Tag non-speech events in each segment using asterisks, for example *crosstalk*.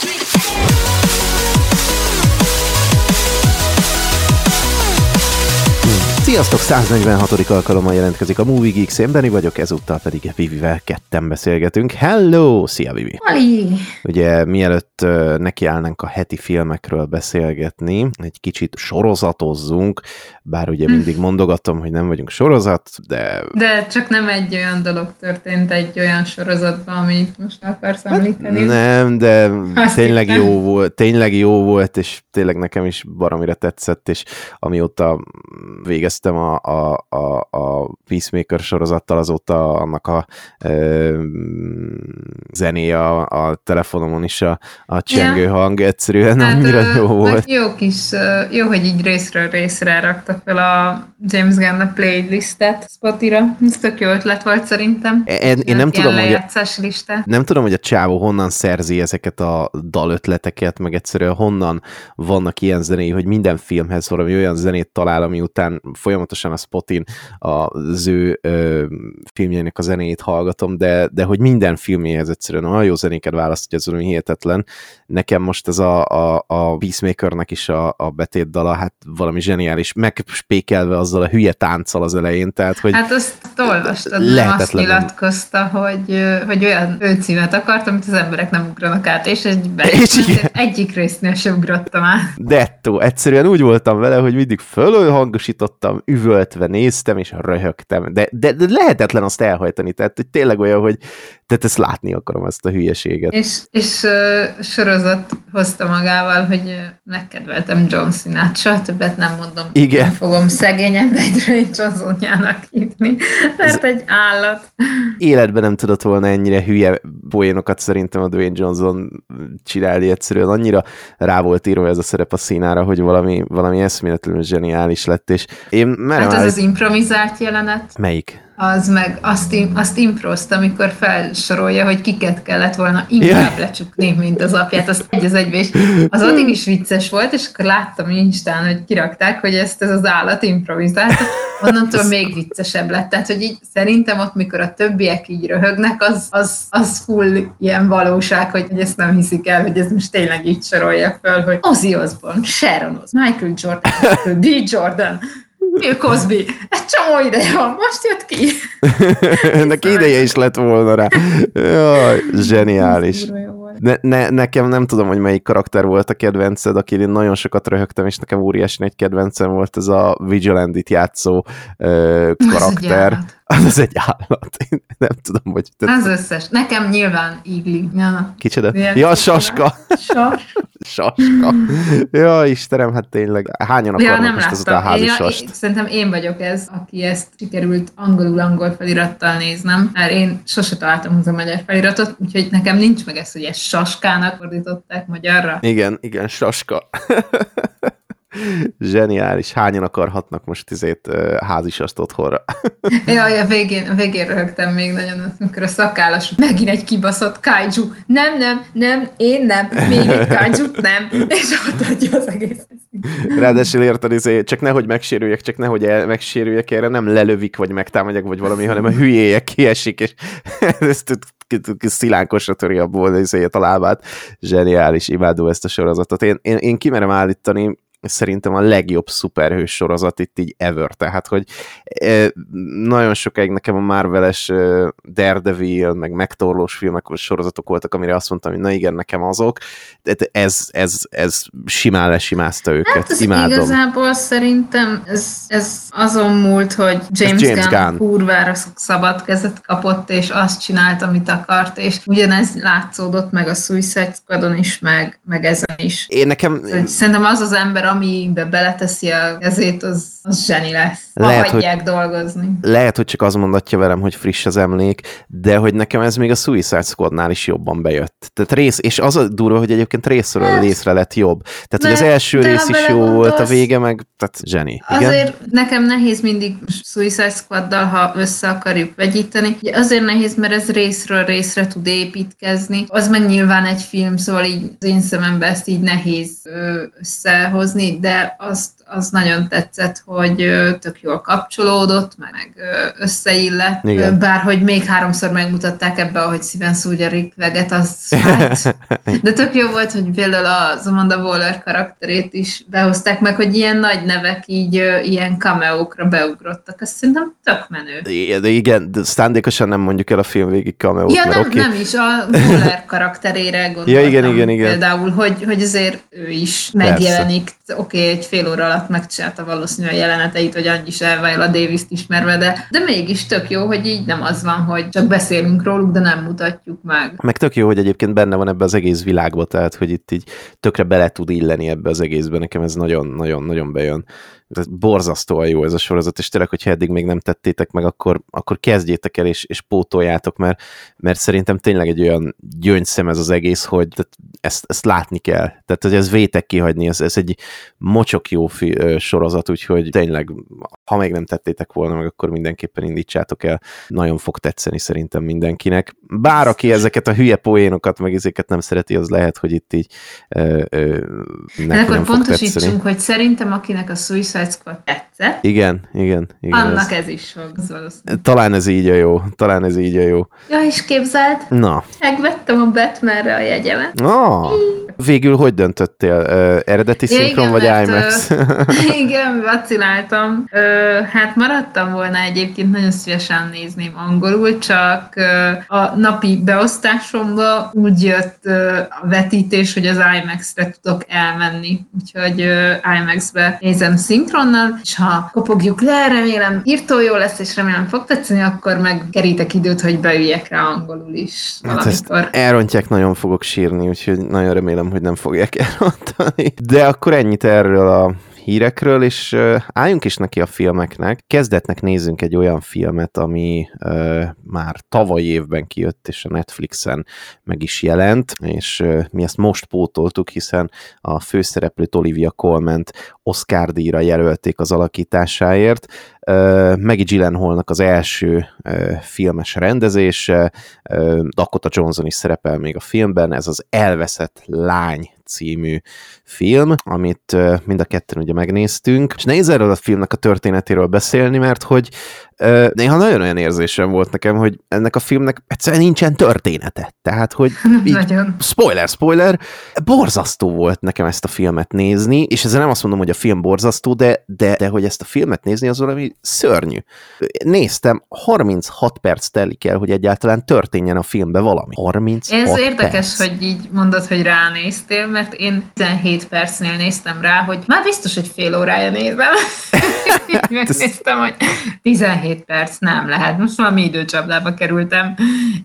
street. Sziasztok! 146. alkalommal jelentkezik a Movie Geeks, én Benni vagyok, ezúttal pedig Vivivel ketten beszélgetünk. Hello! Szia, Vivi! Ali! Ugye mielőtt nekiállnánk a heti filmekről beszélgetni, egy kicsit sorozatozzunk, bár ugye mindig mondogatom, hogy nem vagyunk sorozat, de... De csak nem egy olyan dolog történt egy olyan sorozatban, amit most akarsz említeni. Nem, de Azt tényleg hittem. jó volt, tényleg jó volt, és tényleg nekem is baromira tetszett, és amióta végeztem a, a, a, a Peacemaker sorozattal, azóta annak a ö, zenéje a, a telefonomon is a, a csengő ja. hang egyszerűen hát, annyira jó volt. Jó kis, jó, hogy így részről részre raktak fel a James Gunn a playlistet Spotira. Ez tök jó ötlet volt szerintem. Én, én nem tudom, hogy a, lista. nem tudom, hogy a csávó honnan szerzi ezeket a dalötleteket, meg egyszerűen honnan vannak ilyen zenéi, hogy minden filmhez valami olyan zenét talál, ami után folyamatosan a Spotin az ő ö, filmjének a zenéjét hallgatom, de, de hogy minden filmjéhez egyszerűen olyan jó zenéket választ, hogy ez valami hihetetlen. Nekem most ez a, a, a Peacemakernek is a, a betétdala, hát valami zseniális, meg spékelve azzal a hülye tánccal az elején, tehát hogy Hát azt olvastad, nem azt nyilatkozta, hogy, hogy olyan főcímet akart, amit az emberek nem ugranak át, és egy *laughs* és igen. egyik résznél sem ugrottam át. Dettó, egyszerűen úgy voltam vele, hogy mindig fölhangosítottam, üvöltve néztem, és röhögtem, de, de, de lehetetlen azt elhajtani, tehát hogy tényleg olyan, hogy tehát ezt látni akarom, ezt a hülyeséget. És, és uh, sorozat hozta magával, hogy megkedveltem John Cena-t, soha többet nem mondom. Igen. Nem fogom szegény egy Johnsonjának hívni, mert egy állat. Életben nem tudott volna ennyire hülye poénokat szerintem a Dwayne Johnson csinálni egyszerűen. Annyira rá volt írva ez a szerep a színára, hogy valami, valami eszméletlenül zseniális lett, és én merem Hát az az improvizált jelenet. Melyik? Az meg azt, azt improzt, amikor felsorolja, hogy kiket kellett volna inkább yeah. lecsukni, mint az apját, az egy az egybe, és az addig is vicces volt, és akkor láttam Instán, hogy kirakták, hogy ezt ez az állat improvizált, onnantól még viccesebb lett. Tehát, hogy így szerintem ott, mikor a többiek így röhögnek, az, az, az full ilyen valóság, hogy, ezt nem hiszik el, hogy ez most tényleg így sorolja föl, hogy Ozzy Osbourne, Sharon Oz, Michael Jordan, D. Jordan, Bill Cosby. *laughs* Egy csomó ideje van, most jött ki. *laughs* Ennek ideje is lett volna rá. Jaj, *laughs* zseniális. Ne, ne, nekem nem tudom, hogy melyik karakter volt a kedvenced, aki én nagyon sokat röhögtem, és nekem óriási egy kedvencem volt ez a Vigilantit játszó ö, karakter. Az, az egy állat. Én nem tudom, hogy... Te... Az összes. Nekem nyilván ígli. Ja. Kicsoda? Ja, saska. Sas. saska. Ja, Istenem, hát tényleg. Hányan akarnak ja, most ezután házi ja, én, Szerintem én vagyok ez, aki ezt sikerült angolul-angol felirattal néznem, mert én sose találtam hozzá magyar feliratot, úgyhogy nekem nincs meg ez, hogy ezt saskának fordították magyarra. Igen, igen, saska. *laughs* Zseniális. Hányan akarhatnak most izét házisast otthonra? *laughs* Jaj, a végén, a végén röhögtem még nagyon, amikor a szakállas megint egy kibaszott kaiju. Nem, nem, nem, én nem, még egy kaiju, nem. És ott adja az egész. Ráadásul érted, izé, csak nehogy megsérüljek, csak nehogy el, megsérüljek erre, nem lelövik, vagy megtámadják, vagy valami, hanem a hülyéje kiesik, és *laughs* ezt szilánkosra töri abból a lábát. Zseniális, imádó ezt a sorozatot. Én, én, én kimerem állítani, szerintem a legjobb szuperhős sorozat itt így ever, tehát hogy nagyon sokáig nekem a Marveles Daredevil, meg megtorlós filmek, sorozatok voltak, amire azt mondtam, hogy na igen, nekem azok, ez, ez, ez simán lesimázta őket, hát ez imádom. igazából szerintem ez, ez azon múlt, hogy James, James Gunn, Gunn kurvára szabad kezet kapott, és azt csinált, amit akart, és ugyanez látszódott meg a Suicide Squadon is, meg, meg ezen is. Én nekem... Szerintem az az ember, amibe beleteszi a kezét, az, az zseni lesz. Lehet, hagyják hogy, dolgozni. Lehet, hogy csak az mondatja velem, hogy friss az emlék, de hogy nekem ez még a Suicide Squadnál is jobban bejött. Tehát rész, és az a durva, hogy egyébként részről hát, részre lett jobb. Tehát, de, hogy az első rész is jó volt, a vége meg, tehát zseni. Igen? Azért nekem nehéz mindig Suicide Squaddal, ha össze akarjuk vegyíteni. Azért nehéz, mert ez részről részre tud építkezni. Az meg nyilván egy film, szóval így az én szememben ezt így nehéz összehozni fogalmazni, de azt az nagyon tetszett, hogy tök jól kapcsolódott, meg összeillett, Igen. bárhogy még háromszor megmutatták ebbe, ahogy szíven szúrja Rick Veget, az hát, *laughs* de tök jó volt, hogy például az Amanda Waller karakterét is behozták meg, hogy ilyen nagy nevek így ilyen cameókra beugrottak, azt szerintem tök menő. De igen, de szándékosan nem mondjuk el a film végig cameót, ja, nem, okay. nem is, a Waller karakterére gondoltam. *laughs* Ja, igen, igen, igen. Például, hogy, hogy azért ő is megjelenik, oké, okay, egy fél óra alatt megcsinálta valószínűleg a jeleneteit, hogy annyi is elvájol a davis ismerve, de, de mégis tök jó, hogy így nem az van, hogy csak beszélünk róluk, de nem mutatjuk meg. Meg tök jó, hogy egyébként benne van ebbe az egész világba, tehát hogy itt így tökre bele tud illeni ebbe az egészbe, nekem ez nagyon-nagyon-nagyon bejön borzasztóan jó ez a sorozat, és tényleg, hogyha eddig még nem tettétek meg, akkor, akkor kezdjétek el és, és pótoljátok, mert, mert szerintem tényleg egy olyan gyöngyszem ez az egész, hogy ezt, ezt látni kell. Tehát, hogy ez vétek kihagyni, ez, ez egy mocsok jó fi, sorozat, úgyhogy tényleg, ha még nem tettétek volna meg, akkor mindenképpen indítsátok el. Nagyon fog tetszeni szerintem mindenkinek. Bár aki ezeket a hülye poénokat, meg ezeket nem szereti, az lehet, hogy itt így ö, ö, neki akkor pontosítsunk, hogy szerintem akinek a Suicide Squad tetszett. Igen, igen. igen Annak ez, ez is fog valószínűleg. Talán ez így a jó, talán ez így a jó. Ja, és képzeld, Na. megvettem a Batmanre a jegyemet. Ah. Végül hogy döntöttél? Uh, eredeti ja, szinkron igen, vagy IMAX? Uh, *laughs* igen, vaciláltam. Uh, hát maradtam volna egyébként, nagyon szívesen nézném angolul, csak uh, a napi beosztásomba úgy jött uh, a vetítés, hogy az IMAX-re tudok elmenni. Úgyhogy uh, IMAX-be nézem szinkronnal, és ha kopogjuk le, remélem írtó jó lesz, és remélem fog tetszeni, akkor meg kerítek időt, hogy beüljek rá angolul is. Hát ezt elrontják, nagyon fogok sírni, úgyhogy nagyon remélem hogy nem fogják *laughs* elrontani. De akkor ennyit erről a hírekről, és álljunk is neki a filmeknek. Kezdetnek nézzünk egy olyan filmet, ami már tavaly évben kijött, és a Netflixen meg is jelent, és mi ezt most pótoltuk, hiszen a főszereplőt Olivia Colment Oscar díjra jelölték az alakításáért. Maggie Gyllenhaalnak az első filmes rendezése, Dakota Johnson is szerepel még a filmben, ez az Elveszett lány című film, amit mind a ketten ugye megnéztünk, és nehéz erről a filmnek a történetéről beszélni, mert hogy néha nagyon olyan érzésem volt nekem, hogy ennek a filmnek egyszerűen nincsen története. Tehát, hogy *laughs* így, spoiler, spoiler, borzasztó volt nekem ezt a filmet nézni, és ezzel nem azt mondom, hogy a film borzasztó, de, de, de hogy ezt a filmet nézni az valami szörnyű. Néztem, 36 perc telik el, hogy egyáltalán történjen a filmbe valami. 36 Ez érdekes, perc. hogy így mondod, hogy ránéztél, mert én 17 percnél néztem rá, hogy már biztos, hogy fél órája nézem. *laughs* Megnéztem, hogy 17 7 perc nem lehet. Most valami időcsapdába kerültem,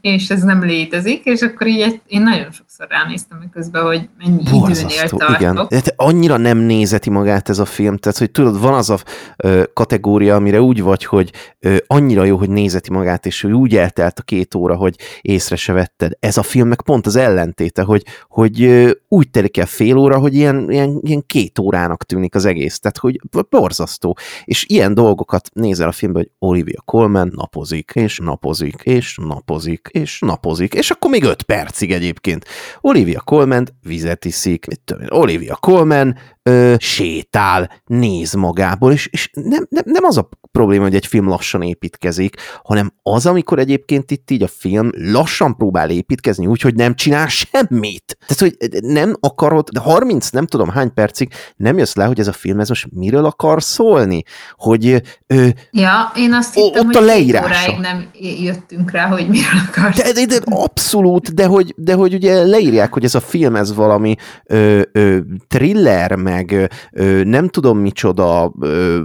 és ez nem létezik, és akkor így én nagyon sokszor ránéztem közben, hogy mennyi Borzasztó, időnél tartok. Igen. Tehát annyira nem nézeti magát ez a film, tehát hogy tudod, van az a ö, kategória, amire úgy vagy, hogy ö, annyira jó, hogy nézeti magát, és hogy úgy eltelt a két óra, hogy észre se vetted. Ez a film meg pont az ellentéte, hogy, hogy ö, úgy telik el fél óra, hogy ilyen, ilyen, ilyen két órának tűnik az egész. Tehát, hogy borzasztó. És ilyen dolgokat nézel a filmben, hogy Olivia Colman napozik, és napozik, és napozik, és napozik, és akkor még öt percig egyébként. Olivia Colman vizet iszik, mit tudom Olivia Colman ö, sétál, néz magából, és, és nem, nem, nem az a probléma, hogy egy film lassan építkezik, hanem az, amikor egyébként itt így a film lassan próbál építkezni, úgyhogy nem csinál semmit. Tehát, hogy nem akarod, de 30 nem tudom hány percig nem jössz le, hogy ez a film ez most miről akar szólni, hogy ö, ja, én azt hittem, ott hogy a leírása. nem jöttünk rá, hogy miről akar. De, de, de, abszolút, de hogy, de hogy ugye leírják, hogy ez a film ez valami ö, ö, thriller, meg ö, nem tudom micsoda, ö,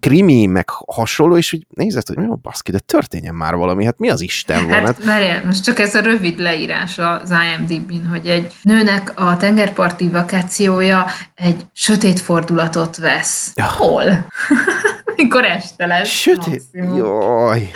krimi, meg hasonló, és úgy nézett, hogy jó, baszki, de történjen már valami, hát mi az Isten van? Hát, hát... most csak ez a rövid leírás az IMDb-n, hogy egy nőnek a tengerparti vakációja egy sötét fordulatot vesz. Ja. Hol? *laughs* Mikor este lesz. Sötét? Maximum. Jaj.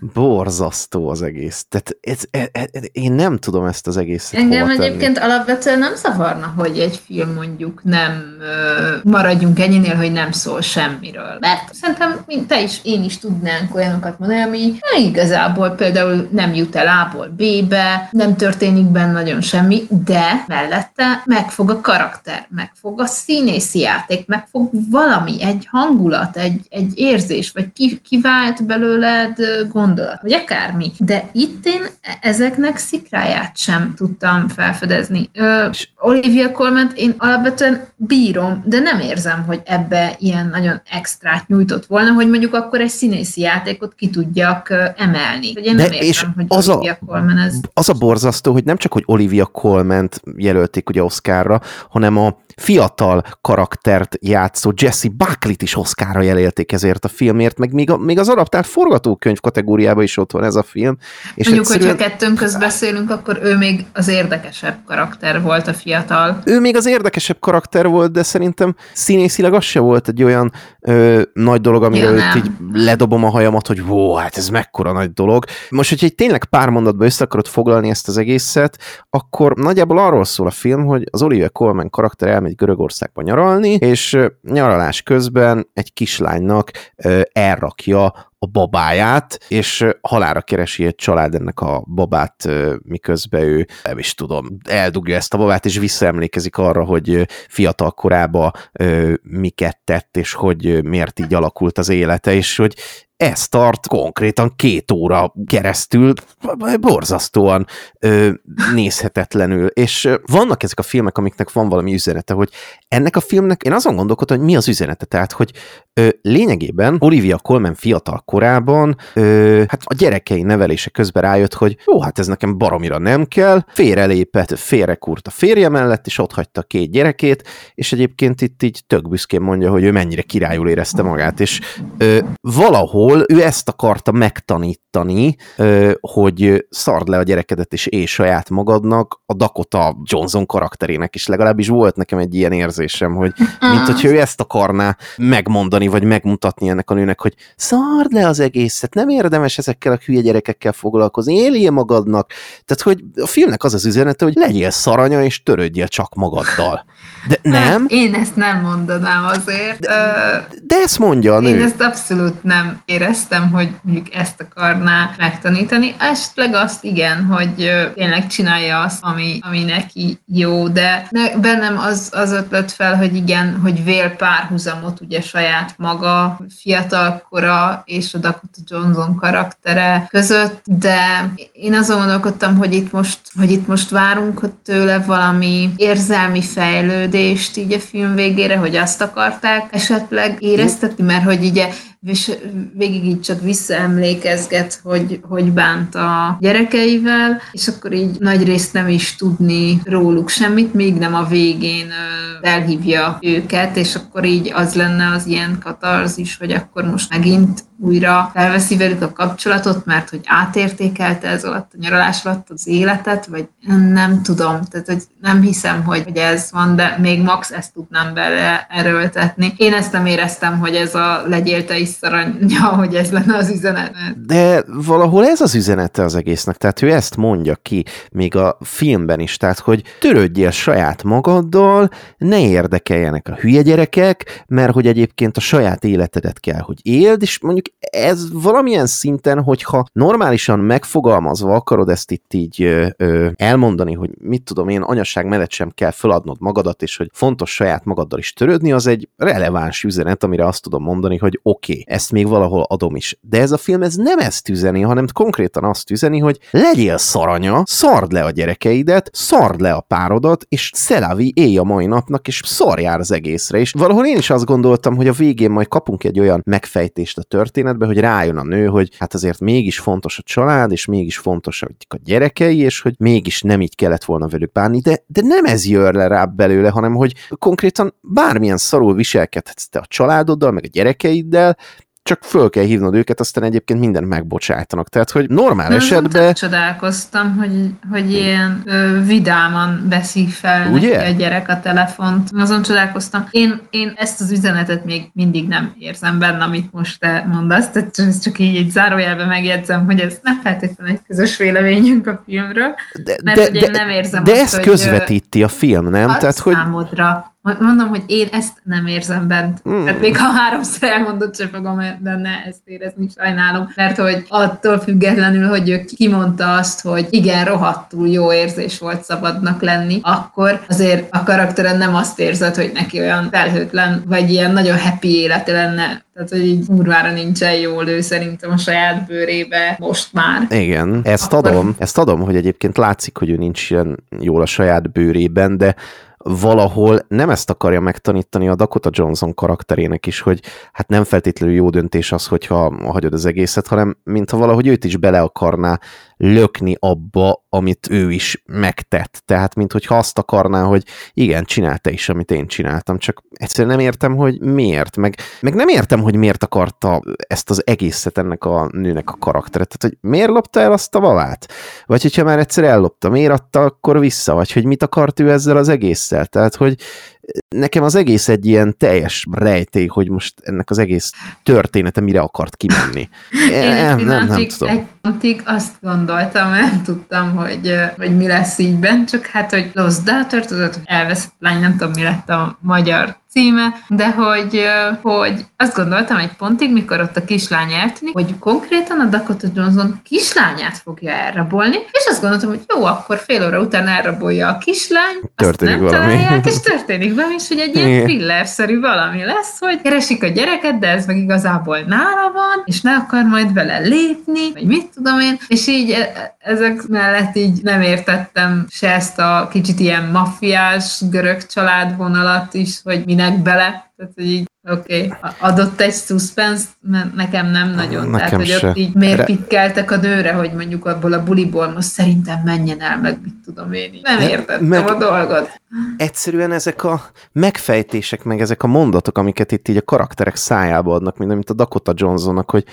Borzasztó az egész. Tehát ez, ez, ez, én nem tudom ezt az egészet Engem egyébként alapvetően nem zavarna, hogy egy film mondjuk nem ö, maradjunk ennyinél, hogy nem szól semmiről. Mert szerintem te is, én is tudnánk olyanokat mondani, ami igazából például nem jut el A-ból B-be, nem történik benne nagyon semmi, de mellette megfog a karakter, megfog a színészi játék, megfog valami, egy hangulat, egy, egy érzés, vagy ki, kivált belőled gondolat, vagy akármi. De itt én ezeknek szikráját sem tudtam felfedezni. Ö, Olivia Colman én alapvetően bírom, de nem érzem, hogy ebbe ilyen nagyon extrát nyújtott volna, hogy mondjuk akkor egy színészi játékot ki tudjak emelni. Hogy én de nem érzem, és hogy az Olivia a, Colman ez... Az a borzasztó, hogy nem csak, hogy Olivia colman jelölték ugye Oscarra, hanem a fiatal karaktert játszó Jesse Buckley-t is Oscarra jelölték ezért a filmért, meg még, a, még az adaptált forgatókönyv kategóriában is ott van ez a film. És Mondjuk, egyszerűen... hogyha kettőnk közt beszélünk, akkor ő még az érdekesebb karakter volt a fiatal. Ő még az érdekesebb karakter volt, de szerintem színészileg az se volt egy olyan ö, nagy dolog, amiről ja, így ledobom a hajamat, hogy ó, hát ez mekkora nagy dolog. Most, hogyha egy tényleg pár mondatba össze akarod foglalni ezt az egészet, akkor nagyjából arról szól a film, hogy az Oliver Colman karakter elmegy Görögországba nyaralni, és nyaralás közben egy kislánynak elrakja a babáját, és halára keresi egy család ennek a babát, miközben ő, nem is tudom, eldugja ezt a babát, és visszaemlékezik arra, hogy fiatal korában miket tett, és hogy miért így alakult az élete, és hogy ez tart konkrétan két óra keresztül, borzasztóan nézhetetlenül, és vannak ezek a filmek, amiknek van valami üzenete, hogy ennek a filmnek, én azon gondolkodtam, hogy mi az üzenete, tehát, hogy lényegében Olivia Colman fiatal korában, ö, hát a gyerekei nevelése közben rájött, hogy jó, hát ez nekem baromira nem kell, félrelépett, félrekúrt a férje mellett, és ott hagyta két gyerekét, és egyébként itt így tök büszkén mondja, hogy ő mennyire királyul érezte magát, és ö, valahol ahol ő ezt akarta megtanítani, hogy szard le a gyerekedet és éj saját magadnak, a Dakota Johnson karakterének is legalábbis volt nekem egy ilyen érzésem, hogy mint hogyha ő ezt akarná megmondani, vagy megmutatni ennek a nőnek, hogy szard le az egészet, nem érdemes ezekkel a hülye gyerekekkel foglalkozni, éljél magadnak. Tehát, hogy a filmnek az az üzenete, hogy legyél szaranya, és törődjél csak magaddal. De *laughs* nem? Hát, én ezt nem mondanám azért. De, de ezt mondja a nő. Én ezt abszolút nem éreztem, hogy mondjuk ezt akarná megtanítani. Esetleg azt igen, hogy tényleg csinálja azt, ami, ami neki jó, de bennem az, az ötlet fel, hogy igen, hogy vél párhuzamot ugye saját maga, fiatalkora és a Dakota Johnson karaktere között, de én azon gondolkodtam, hogy itt most, hogy itt most várunk tőle valami érzelmi fejlődést így a film végére, hogy azt akarták esetleg éreztetni, mert hogy ugye és végig így csak visszaemlékezget, hogy, hogy bánt a gyerekeivel, és akkor így nagy részt nem is tudni róluk semmit, még nem a végén elhívja őket, és akkor így az lenne az ilyen katarzis, hogy akkor most megint újra felveszi velük a kapcsolatot, mert hogy átértékelte ez alatt a nyaralás alatt az életet, vagy nem tudom, tehát hogy nem hiszem, hogy, hogy ez van, de még max ezt tudnám bele erőltetni. Én ezt nem éreztem, hogy ez a legyél te is szaranya, *laughs* hogy ez lenne az üzenet. De valahol ez az üzenete az egésznek, tehát ő ezt mondja ki még a filmben is, tehát hogy törődjél saját magaddal, ne érdekeljenek a hülye gyerekek, mert hogy egyébként a saját életedet kell, hogy éld, és mondjuk ez valamilyen szinten, hogyha normálisan megfogalmazva akarod ezt itt így ö, ö, elmondani, hogy mit tudom én, anyasság mellett sem kell feladnod magadat, és hogy fontos saját magaddal is törődni, az egy releváns üzenet, amire azt tudom mondani, hogy oké, ezt még valahol adom is. De ez a film ez nem ezt üzeni, hanem konkrétan azt üzeni, hogy legyél szaranya, szard le a gyerekeidet, szard le a párodat, és szelavi élj a mai napnak, és szarjár az egészre. És valahol én is azt gondoltam, hogy a végén majd kapunk egy olyan megfejtést a történet, történetbe, hogy rájön a nő, hogy hát azért mégis fontos a család, és mégis fontos a gyerekei, és hogy mégis nem így kellett volna velük bánni, de, de nem ez jön le rá belőle, hanem hogy konkrétan bármilyen szarul viselkedhetsz te a családoddal, meg a gyerekeiddel, csak föl kell hívnod őket, aztán egyébként mindent megbocsájtanak. Tehát, hogy normál Na, esetben... csodálkoztam, hogy, hogy ilyen ö, vidáman veszik fel Ugye? neki a gyerek a telefont. Azon csodálkoztam. Én, én ezt az üzenetet még mindig nem érzem benne, amit most te mondasz, tehát ez csak így egy zárójelben megjegyzem, hogy ez nem feltétlenül egy közös véleményünk a filmről, de, mert de, de, nem érzem De azt, ezt hogy, közvetíti a film, nem? Tehát, hogy... Számodra Mondom, hogy én ezt nem érzem bent. Mm. Tehát még ha háromszor elmondott, sem fogom benne ezt érezni, sajnálom. Mert hogy attól függetlenül, hogy ő kimondta azt, hogy igen, rohadtul jó érzés volt szabadnak lenni, akkor azért a karakteren nem azt érzed, hogy neki olyan felhőtlen, vagy ilyen nagyon happy élete lenne. Tehát, hogy így kurvára nincsen jól ő szerintem a saját bőrébe most már. Igen, ezt akkor... adom, ezt adom, hogy egyébként látszik, hogy ő nincs ilyen jól a saját bőrében, de valahol nem ezt akarja megtanítani a Dakota Johnson karakterének is, hogy hát nem feltétlenül jó döntés az, hogyha hagyod az egészet, hanem mintha valahogy őt is bele akarná lökni abba, amit ő is megtett. Tehát, mint hogyha azt akarná, hogy igen, csinálta is, amit én csináltam, csak egyszerűen nem értem, hogy miért, meg, meg nem értem, hogy miért akarta ezt az egészet ennek a nőnek a karakteret. Tehát, hogy miért lopta el azt a babát? Vagy hogyha már egyszer ellopta, miért adta akkor vissza? Vagy hogy mit akart ő ezzel az egésszel? Tehát, hogy nekem az egész egy ilyen teljes rejtély, hogy most ennek az egész története mire akart kimenni. *laughs* Én nem, nem, nem tudom. Egy pontig azt gondoltam, nem tudtam, hogy, hogy mi lesz ígyben, csak hát, hogy Lost Daughter, tudod, hogy elveszett lány, nem tudom, mi lett a magyar címe, de hogy, hogy azt gondoltam egy pontig, mikor ott a kislány eltűnik, hogy konkrétan a Dakota Johnson kislányát fogja elrabolni, és azt gondoltam, hogy jó, akkor fél óra után elrabolja a kislány, történik azt nem valami. találják, és történik valami, és hogy egy ilyen thriller-szerű valami lesz, hogy keresik a gyereket, de ez meg igazából nála van, és ne akar majd vele lépni, vagy mit tudom én, és így e, ezek mellett így nem értettem se ezt a kicsit ilyen maffiás görög családvonalat is, hogy minek bele, tehát hogy így Oké, okay. adott egy suspense mert nekem nem nagyon. Nekem Tehát, hogy se. ott így miért Re... pikkeltek a nőre, hogy mondjuk abból a buliból most szerintem menjen el, meg mit tudom én így. Nem értettem meg... a dolgot. Egyszerűen ezek a megfejtések, meg ezek a mondatok, amiket itt így a karakterek szájába adnak, mint a Dakota Johnsonnak, hogy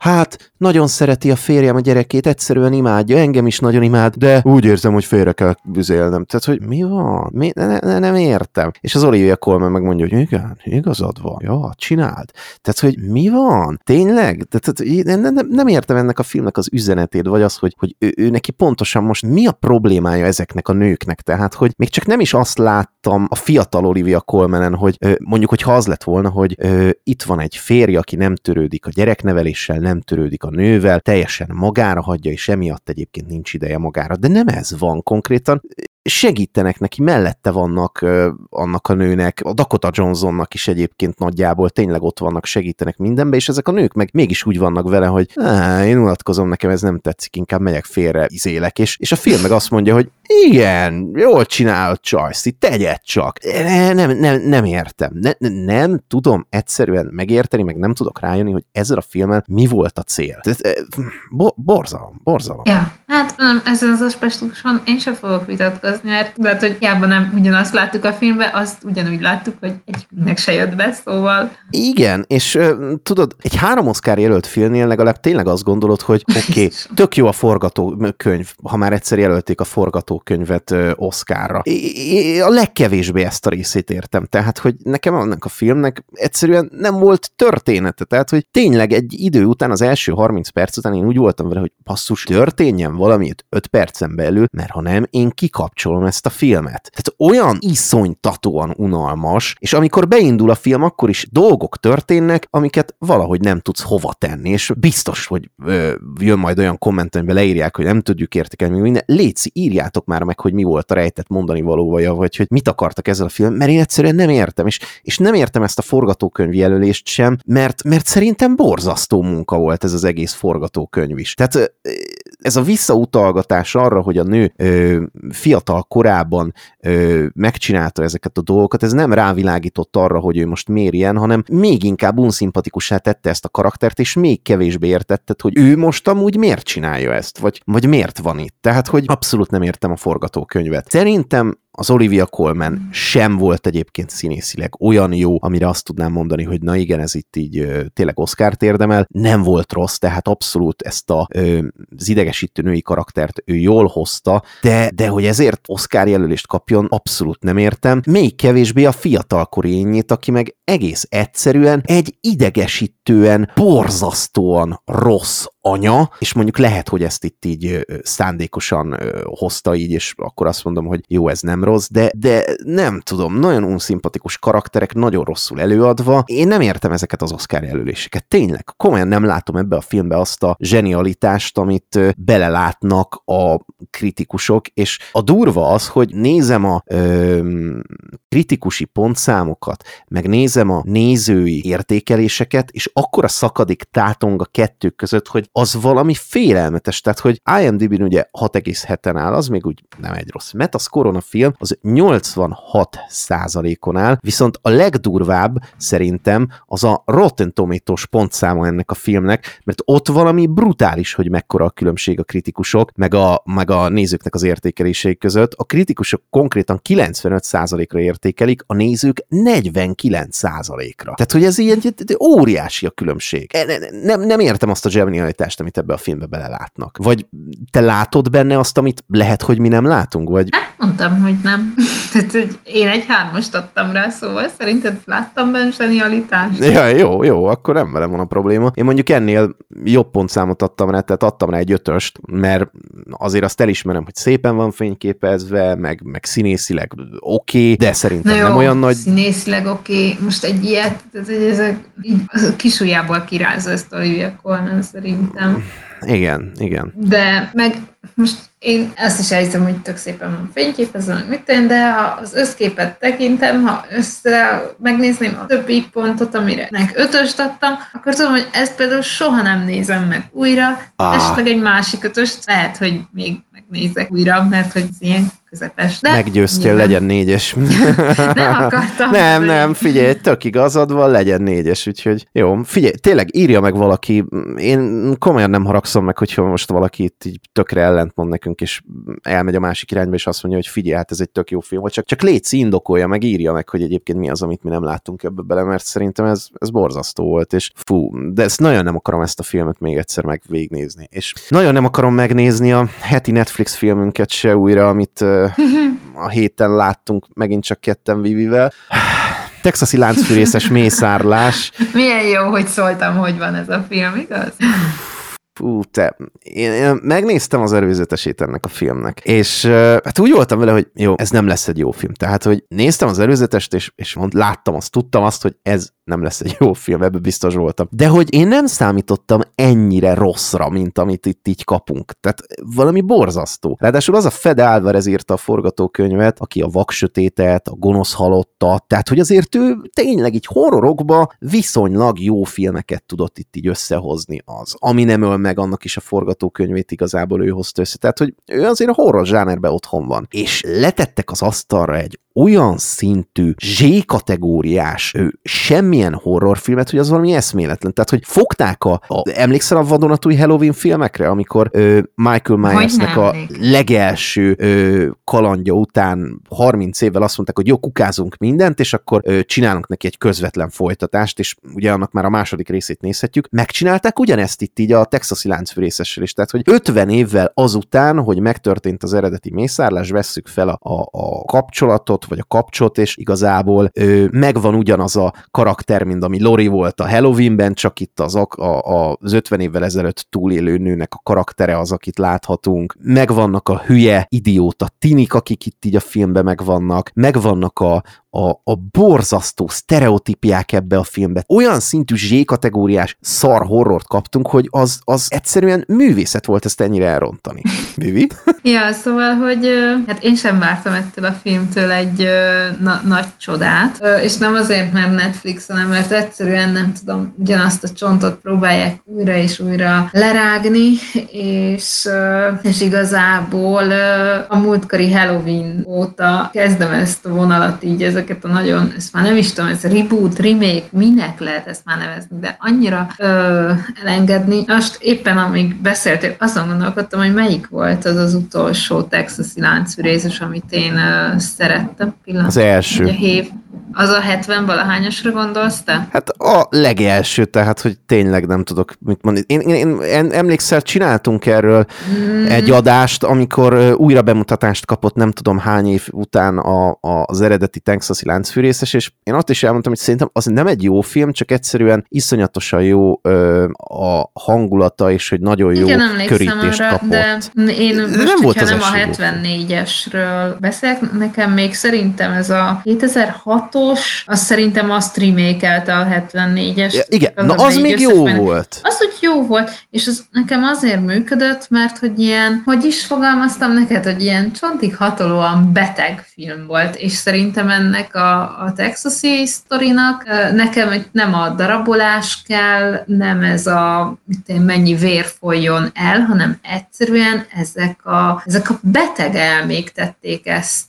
hát nagyon szereti a férjem a gyerekét, egyszerűen imádja, engem is nagyon imád, de úgy érzem, hogy félre kell büzélnem. Tehát, hogy mi van? Mi? Ne, ne, nem értem. És az Olivia Colman megmondja, hogy igen, igazad van, ja, csináld. Tehát, hogy mi van? Tényleg? Tehát, nem, nem, nem értem ennek a filmnek az üzenetét, vagy az, hogy, hogy ő, ő neki pontosan most mi a problémája ezeknek a nőknek. Tehát, hogy még csak nem is azt láttam a fiatal Olivia Colmanen, hogy mondjuk, hogy ha az lett volna, hogy itt van egy férj, aki nem törődik a gyerekneveléssel, nem törődik a nővel, teljesen magára hagyja, és emiatt egyébként nincs ideje magára. De nem ez van konkrétan segítenek neki, mellette vannak ö, annak a nőnek, a Dakota Johnsonnak is egyébként nagyjából tényleg ott vannak, segítenek mindenbe, és ezek a nők meg mégis úgy vannak vele, hogy én unatkozom, nekem ez nem tetszik, inkább megyek félre, izélek, és, és a film meg azt mondja, hogy igen, jól csinál Csajci, tegyed csak. Nem, nem, nem értem. Ne, nem tudom egyszerűen megérteni, meg nem tudok rájönni, hogy ezzel a filmmel mi volt a cél. Bo- borzalom, borzalom. Ja, hát nem, ezen az aspektuson én sem fogok vitatkozni, mert lehet, hogy hiába nem ugyanazt láttuk a filmben, azt ugyanúgy láttuk, hogy egyiknek se jött be, szóval... Igen, és tudod, egy három Oscar jelölt filmnél legalább tényleg azt gondolod, hogy oké, *laughs* okay, tök jó a forgatókönyv, ha már egyszer jelölték a forgató forgatókönyvet Oscarra. A legkevésbé ezt a részét értem, tehát, hogy nekem annak a filmnek egyszerűen nem volt története, tehát, hogy tényleg egy idő után, az első 30 perc után én úgy voltam vele, hogy passzus, történjen valamit 5 percen belül, mert ha nem, én kikapcsolom ezt a filmet. Tehát olyan iszonytatóan unalmas, és amikor beindul a film, akkor is dolgok történnek, amiket valahogy nem tudsz hova tenni, és biztos, hogy ö, jön majd olyan komment, amiben leírják, hogy nem tudjuk értékelni, minden. Léci, írjátok már meg, hogy mi volt a rejtett mondani valója, vagy hogy mit akartak ezzel a film, mert én egyszerűen nem értem, és, és nem értem ezt a forgatókönyv jelölést sem, mert, mert szerintem borzasztó munka volt ez az egész forgatókönyv is. Tehát ez a visszautalgatás arra, hogy a nő ö, fiatal korában ö, megcsinálta ezeket a dolgokat, ez nem rávilágított arra, hogy ő most miért ilyen, hanem még inkább unszimpatikussá tette ezt a karaktert, és még kevésbé értetted, hogy ő most amúgy miért csinálja ezt, vagy, vagy miért van itt. Tehát, hogy abszolút nem értem a forgatókönyvet. Szerintem az Olivia Colman sem volt egyébként színészileg olyan jó, amire azt tudnám mondani, hogy na igen, ez itt így ö, tényleg Oscar-t érdemel. Nem volt rossz, tehát abszolút ezt a, ö, az idegesítő női karaktert ő jól hozta, de, de hogy ezért Oscar jelölést kapjon, abszolút nem értem. Még kevésbé a fiatalkori ényét, aki meg egész egyszerűen egy idegesítően, borzasztóan rossz anya, és mondjuk lehet, hogy ezt itt így szándékosan hozta így, és akkor azt mondom, hogy jó, ez nem rossz, de, de nem tudom, nagyon unszimpatikus karakterek, nagyon rosszul előadva. Én nem értem ezeket az Oscar jelöléseket. Tényleg, komolyan nem látom ebbe a filmbe azt a zsenialitást, amit belelátnak a kritikusok, és a durva az, hogy nézem a ö, kritikusi pontszámokat, meg nézem a nézői értékeléseket, és akkor a szakadék tátong a kettő között, hogy az valami félelmetes, tehát hogy IMDb-n ugye 6,7-en áll, az még úgy nem egy rossz. Metascore a film az 86 százalékon áll, viszont a legdurvább szerintem az a Rotten Tomatoes pontszáma ennek a filmnek, mert ott valami brutális, hogy mekkora a különbség a kritikusok, meg a, meg a nézőknek az értékelései között. A kritikusok konkrétan 95 százalékra értékelik, a nézők 49 százalékra. Tehát, hogy ez ilyen óriási a különbség. E, nem, nem értem azt a kreativitást, amit ebbe a filmbe belelátnak. Vagy te látod benne azt, amit lehet, hogy mi nem látunk? Vagy... Hát, mondtam, hogy nem. *laughs* Tehát, hogy én egy hármast adtam rá, szóval szerinted láttam benne zsenialitást? Ja, jó, jó, akkor nem velem van a probléma. Én mondjuk ennél jobb pontszámot adtam rá, tehát adtam rá egy ötöst, mert azért azt elismerem, hogy szépen van fényképezve, meg, meg színészileg oké, okay, de szerintem jó, nem olyan nagy... színészileg oké. Okay. Most egy ilyet, ez, ez, ez, így, a kisujjából kirázza ezt Olivia Colman szerintem. Igen, igen. De meg most én ezt is elhiszem, hogy tök szépen van fényképezve, meg mit tenni, de ha az összképet tekintem, ha össze megnézném a többi pontot, amire nek ötöst adtam, akkor tudom, hogy ezt például soha nem nézem meg újra, ah. esetleg egy másik ötöst lehet, hogy még megnézek újra, mert hogy ilyen közepes. De Meggyőztél, nyilván. legyen négyes. *laughs* nem akartam. nem, nem, figyelj, tök igazad van, legyen négyes, úgyhogy jó. Figyelj, tényleg írja meg valaki, én komolyan nem haragszom meg, hogyha most valaki itt így tökre ellentmond nekünk, és elmegy a másik irányba, és azt mondja, hogy figyelj, hát ez egy tök jó film, vagy csak, csak légy indokolja, meg írja meg, hogy egyébként mi az, amit mi nem láttunk ebbe bele, mert szerintem ez, ez borzasztó volt, és fú, de ezt nagyon nem akarom ezt a filmet még egyszer meg végignézni. És nagyon nem akarom megnézni a heti Netflix filmünket se újra, amit a héten láttunk megint csak ketten Vivivel. Texasi láncfűrészes mészárlás. Milyen jó, hogy szóltam, hogy van ez a film, igaz? Fú, te, én, én megnéztem az előzetesét ennek a filmnek, és hát úgy voltam vele, hogy jó, ez nem lesz egy jó film. Tehát, hogy néztem az előzetest, és, és mond, láttam azt, tudtam azt, hogy ez nem lesz egy jó film, ebbe biztos voltam. De hogy én nem számítottam ennyire rosszra, mint amit itt így kapunk. Tehát valami borzasztó. Ráadásul az a Fede Álvarez írta a forgatókönyvet, aki a vaksötétet, a gonosz halottat, tehát hogy azért ő tényleg így horrorokba viszonylag jó filmeket tudott itt így összehozni az. Ami nem öl meg, annak is a forgatókönyvét igazából ő hozta össze. Tehát, hogy ő azért a horror zsánerben otthon van. És letettek az asztalra egy olyan szintű Z-kategóriás, semmilyen horrorfilmet, hogy az valami eszméletlen. Tehát, hogy fogták a, a emlékszel a vadonatúj Halloween filmekre, amikor ö, Michael Myersnek a legelső ö, kalandja után 30 évvel azt mondták, hogy jó, kukázunk mindent, és akkor ö, csinálunk neki egy közvetlen folytatást, és ugye annak már a második részét nézhetjük. Megcsinálták ugyanezt itt így a texasi láncfűrészessel is, tehát, hogy 50 évvel azután, hogy megtörtént az eredeti mészárlás, vesszük fel a, a, a kapcsolatot, vagy a kapcsot, és igazából ö, megvan ugyanaz a karakter, mint ami Lori volt a Halloweenben, csak itt az, a, a, az 50 évvel ezelőtt túlélő nőnek a karaktere az, akit láthatunk. Megvannak a hülye, idióta tinik, akik itt így a filmben megvannak, megvannak a, a, a borzasztó sztereotípiák ebbe a filmbe. Olyan szintű Z-kategóriás szar horrort kaptunk, hogy az, az egyszerűen művészet volt ezt ennyire elrontani. Vivi? ja, szóval, hogy hát én sem vártam ettől a filmtől egy na, nagy csodát, és nem azért, mert Netflix, hanem mert egyszerűen nem tudom, ugyanazt a csontot próbálják újra és újra lerágni, és, és igazából a múltkori Halloween óta kezdem ezt a vonalat így, ezeket a nagyon, ezt már nem is tudom, ez reboot, remake, minek lehet ezt már nevezni, de annyira ö, elengedni. Most éppen amíg beszéltél, azon gondolkodtam, hogy melyik volt az az utolsó texasi láncfűrészes, amit én szerettem. Pillanat. Az első. Ugye, hév, az a 70 valahányosra gondolsz te? Hát a legelső, tehát, hogy tényleg nem tudok mit mondani. Én, én, én emlékszel, csináltunk erről mm. egy adást, amikor újra bemutatást kapott nem tudom hány év után a, a, az eredeti Texasi láncfűrészes, és én ott is elmondtam, hogy szerintem az nem egy jó film, csak egyszerűen iszonyatosan jó ö, a hangulata, és hogy nagyon jó Igen, körítést arra, kapott. De én most, nem volt az nem a 74-esről beszélek, nekem még szerintem ez a 2006 6-os, az szerintem azt remékelte a 74-es. Ja, igen, az na az még jó volt. Az, hogy jó volt, és az nekem azért működött, mert hogy ilyen, hogy is fogalmaztam neked, hogy ilyen csontig hatolóan beteg film volt, és szerintem ennek a, a Texasi sztorinak nekem nem a darabolás kell, nem ez a én, mennyi vér folyjon el, hanem egyszerűen ezek a, ezek a beteg elmék tették ezt,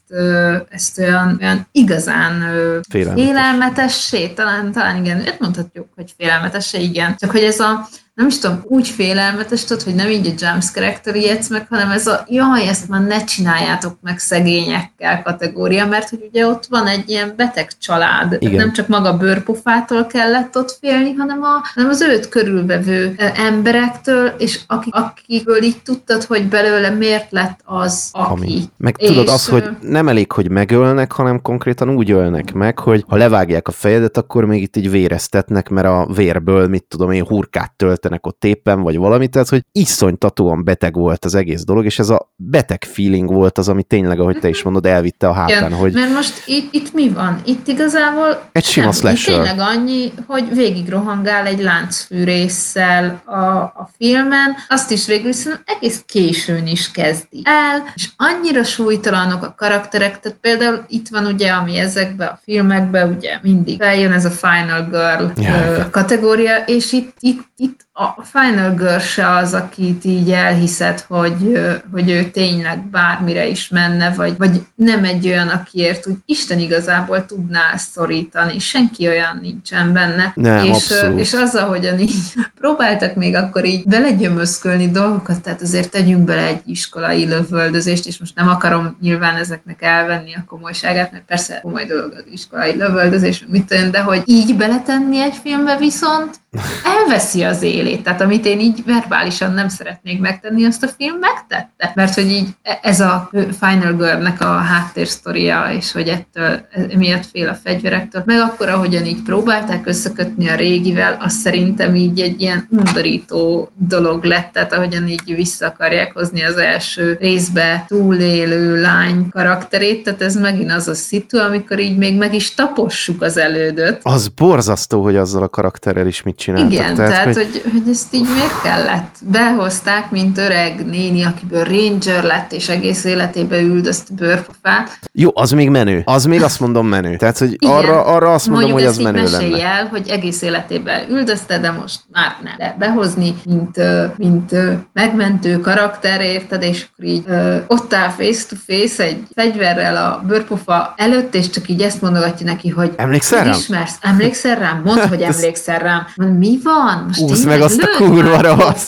ezt olyan, olyan igazán Félelmetes. félelmetessé, talán, talán igen, mondhatjuk, hogy félelmetessé, igen. Csak hogy ez a, nem is tudom, úgy félelmetes, tudod, hogy nem így a jumpscare-ektől ijedsz meg, hanem ez a jaj, ezt már ne csináljátok meg szegényekkel kategória, mert hogy ugye ott van egy ilyen beteg család. Igen. Nem csak maga bőrpufától kellett ott félni, hanem, a, hanem az őt körülvevő emberektől, és akik, akikből így tudtad, hogy belőle miért lett az, aki. Ami. Meg és, tudod az, hogy nem elég, hogy megölnek, hanem konkrétan úgy ölnek meg, hogy ha levágják a fejedet, akkor még itt így véreztetnek, mert a vérből, mit tudom én, hurkát töltenek ott éppen, vagy valami, tehát hogy iszonytatóan beteg volt az egész dolog, és ez a beteg feeling volt az, ami tényleg, ahogy te is mondod, elvitte a hátán, Igen, hogy... Mert most itt, itt mi van? Itt igazából egy sima nem, slasher. tényleg annyi, hogy végig rohangál egy láncfűrészsel a, a filmen, azt is végül szerintem egész későn is kezdi el, és annyira súlytalanok a karakterek, tehát például itt van ugye, ami ezekben a filmekben ugye mindig feljön ez a Final Girl ja, kategória, és itt, itt, itt a Final Girl se az, akit így elhiszed, hogy, hogy ő tényleg bármire is menne, vagy, vagy nem egy olyan, akiért úgy Isten igazából tudná szorítani. Senki olyan nincsen benne. Nem, és, abszolút. és az, ahogyan így *laughs* próbáltak még akkor így belegyömözkölni dolgokat, tehát azért tegyünk bele egy iskolai lövöldözést, és most nem akarom nyilván ezeknek elvenni a komolyságát, mert persze komoly dolog az iskolai lövöldözés, mit tudom, de hogy így beletenni egy filmbe viszont elveszi az élét. Tehát amit én így verbálisan nem szeretnék megtenni, azt a film megtette. Mert hogy így e- ez a Final Girl-nek a háttérsztoria, és hogy ettől miatt fél a fegyverektől, meg akkor, ahogyan így próbálták összekötni a régivel, az szerintem így egy ilyen undorító dolog lett, tehát ahogyan így vissza akarják hozni az első részbe túlélő lány karakterét, tehát ez megint az a szitu, amikor így még meg is tapossuk az elődöt. Az borzasztó, hogy azzal a karakterrel is mit csináltak. Igen, tehát, tehát hogy... Hogy, hogy ezt így miért kellett? Behozták, mint öreg néni, akiből ranger lett, és egész életébe üldözt bőrpofát. Jó, az még menő. Az még azt mondom menő. Tehát, hogy Igen. arra, arra azt mondom, Mondjuk hogy az menő lenne. el, hogy egész életében üldözte, de most már nem. De behozni, mint, mint megmentő karakter, érted, és akkor így ott áll face to face egy fegyverrel a bőrpofa előtt, és csak így ezt mondogatja neki, hogy emlékszel rám? Ismersz, emlékszel rám? Mondd, hogy *laughs* emlékszel rám. Mi van? Most Úsz meg azt a kurva rossz.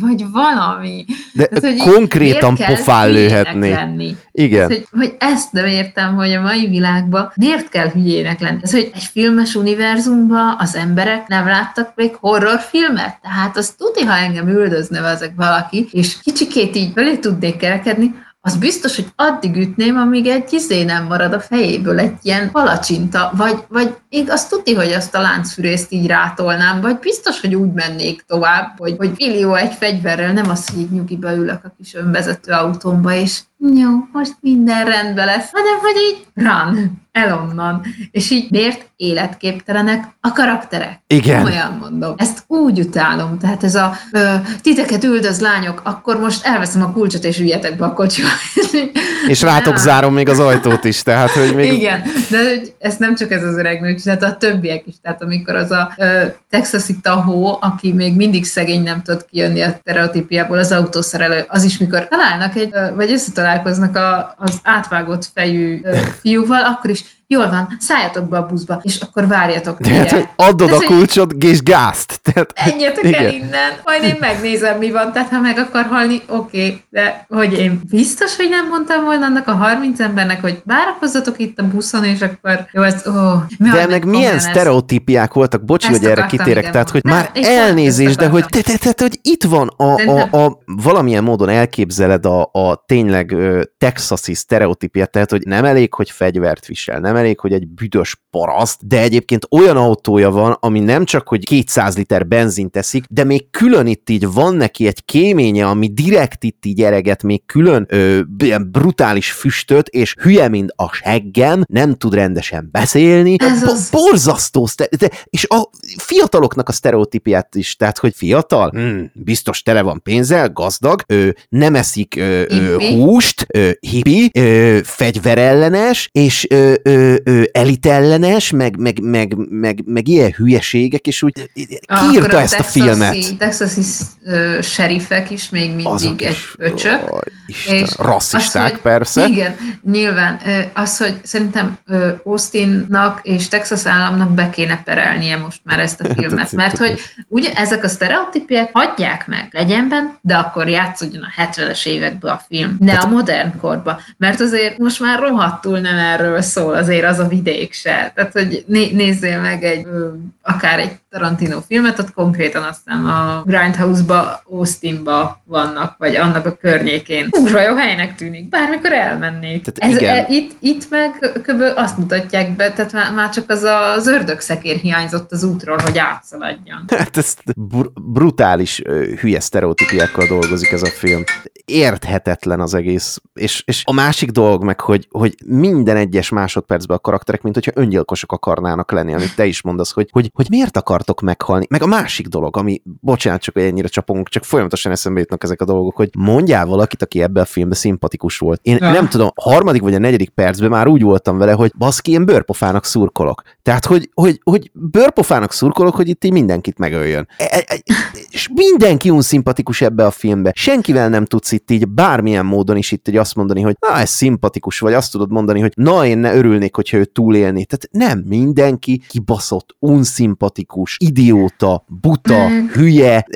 vagy valami. De Tehát, konkrétan pofán lőhetni. Lenni. Igen. Ez, hogy, hogy ezt nem értem, hogy a mai világban miért kell hülyének lenni. Ez, hogy egy filmes univerzumban az emberek nem láttak még horrorfilmet, tehát az tudja, ha engem üldözne ezek valaki, és kicsikét így belé tudnék kerekedni, az biztos, hogy addig ütném, amíg egy izé nem marad a fejéből, egy ilyen palacsinta, vagy, vagy még azt tudni, hogy azt a láncfűrészt így rátolnám, vagy biztos, hogy úgy mennék tovább, hogy, hogy millió egy fegyverrel, nem az, hogy így nyugiba ülök a kis önvezető autómba, és jó, most minden rendben lesz, hanem hogy így run, el onnan. És így miért életképtelenek a karakterek? Igen. Olyan mondom. Ezt úgy utálom. Tehát ez a ö, titeket üldöz lányok, akkor most elveszem a kulcsot és üljetek be a kocsiba. *laughs* és rátok zárom még az ajtót is, tehát hogy még... Igen, de ez nem csak ez az öreg nő, tehát a többiek is. Tehát amikor az a ö, texasi tahó, aki még mindig szegény nem tud kijönni a stereotípiából, az autószerelő, az is mikor találnak egy, ö, vagy összetalálkoznak a, az átvágott fejű fiúval, akkor is jól van, szálljatok be a buszba, és akkor várjatok. Tehát, hogy adod a kulcsot, és gázt. Tehát, Menjetek igen. el innen, majd én megnézem, mi van. Tehát, ha meg akar halni, oké, okay. de hogy én biztos, hogy nem mondtam volna annak a 30 embernek, hogy várakozzatok itt a buszon, és akkor jó, ez, ó, mi De meg milyen sztereotípiák voltak, bocsi, hogy erre kitérek, tehát, hogy nem, már elnézés, de hogy, te, te, te, hogy itt van a, a, a, valamilyen módon elképzeled a, a tényleg texasi sztereotípiát, tehát, hogy nem elég, hogy fegyvert visel, nem elég, hogy egy büdös paraszt, de egyébként olyan autója van, ami nem csak, hogy 200 liter benzin teszik, de még külön itt így van neki egy kéménye, ami direkt itt így ereget, még külön ö, ilyen brutális füstöt, és hülye, mint a seggem, nem tud rendesen beszélni. Ez az... Borzasztó, de, és a fiataloknak a sztereotípiát is, tehát, hogy fiatal, hmm, biztos tele van pénzzel, gazdag, ő nem eszik ö, ö, húst, ö, hippi, ö, fegyverellenes, és ö, ö, ö, elitellenes, meg, meg, meg, meg, meg ilyen hülyeségek, és úgy kiírta ezt a filmet. Texasi uh, serifek is még mindig Azok egy pöcsök. és rasszisták, az, hogy, persze. Igen, nyilván. Az, hogy szerintem Austinnak és Texas államnak be kéne perelnie most már ezt a *laughs* filmet, mert hogy ugye ezek a sztereotípiák hagyják meg, legyen benne, de akkor játszódjon a 70-es években a film, ne a modern korba, mert azért most már rohadtul nem erről szól azért az a vidék se. Tehát, hogy né- nézzél meg egy, akár egy Tarantino filmet, ott konkrétan aztán a Grindhouse-ba, Austinba vannak, vagy annak a környékén. Húzva jó helynek tűnik, bármikor elmennék. Tehát Ez, igen. E, itt, itt meg kb. azt mutatják be, tehát már, már csak az az ördögszekér hiányzott az útról, hogy átszaladjon. *laughs* Hát ez br- brutális hülye sztereotípiákkal dolgozik ez a film. Érthetetlen az egész. És, és a másik dolog meg, hogy, hogy minden egyes másodpercben a karakterek, mint hogyha öngyilkosok akarnának lenni, amit te is mondasz, hogy, hogy, hogy miért akartok meghalni. Meg a másik dolog, ami, bocsánat, csak ennyire csapunk, csak folyamatosan eszembe jutnak ezek a dolgok, hogy mondjál valakit, aki ebbe a filmbe szimpatikus volt. Én ja. nem tudom, a harmadik vagy a negyedik percben már úgy voltam vele, hogy baszki, én bőrpofának szurkolok. Tehát, hogy, hogy, hogy bőrpofának szurkolok, hogy itt így mindenkit megöljön. E, e, e, és mindenki unszimpatikus ebbe a filmbe. Senkivel nem tudsz itt így bármilyen módon is itt így azt mondani, hogy na, ez szimpatikus, vagy azt tudod mondani, hogy na, én ne örülnék, hogyha ő túlélni. Tehát nem, mindenki kibaszott, unszimpatikus, idióta, buta, hülye,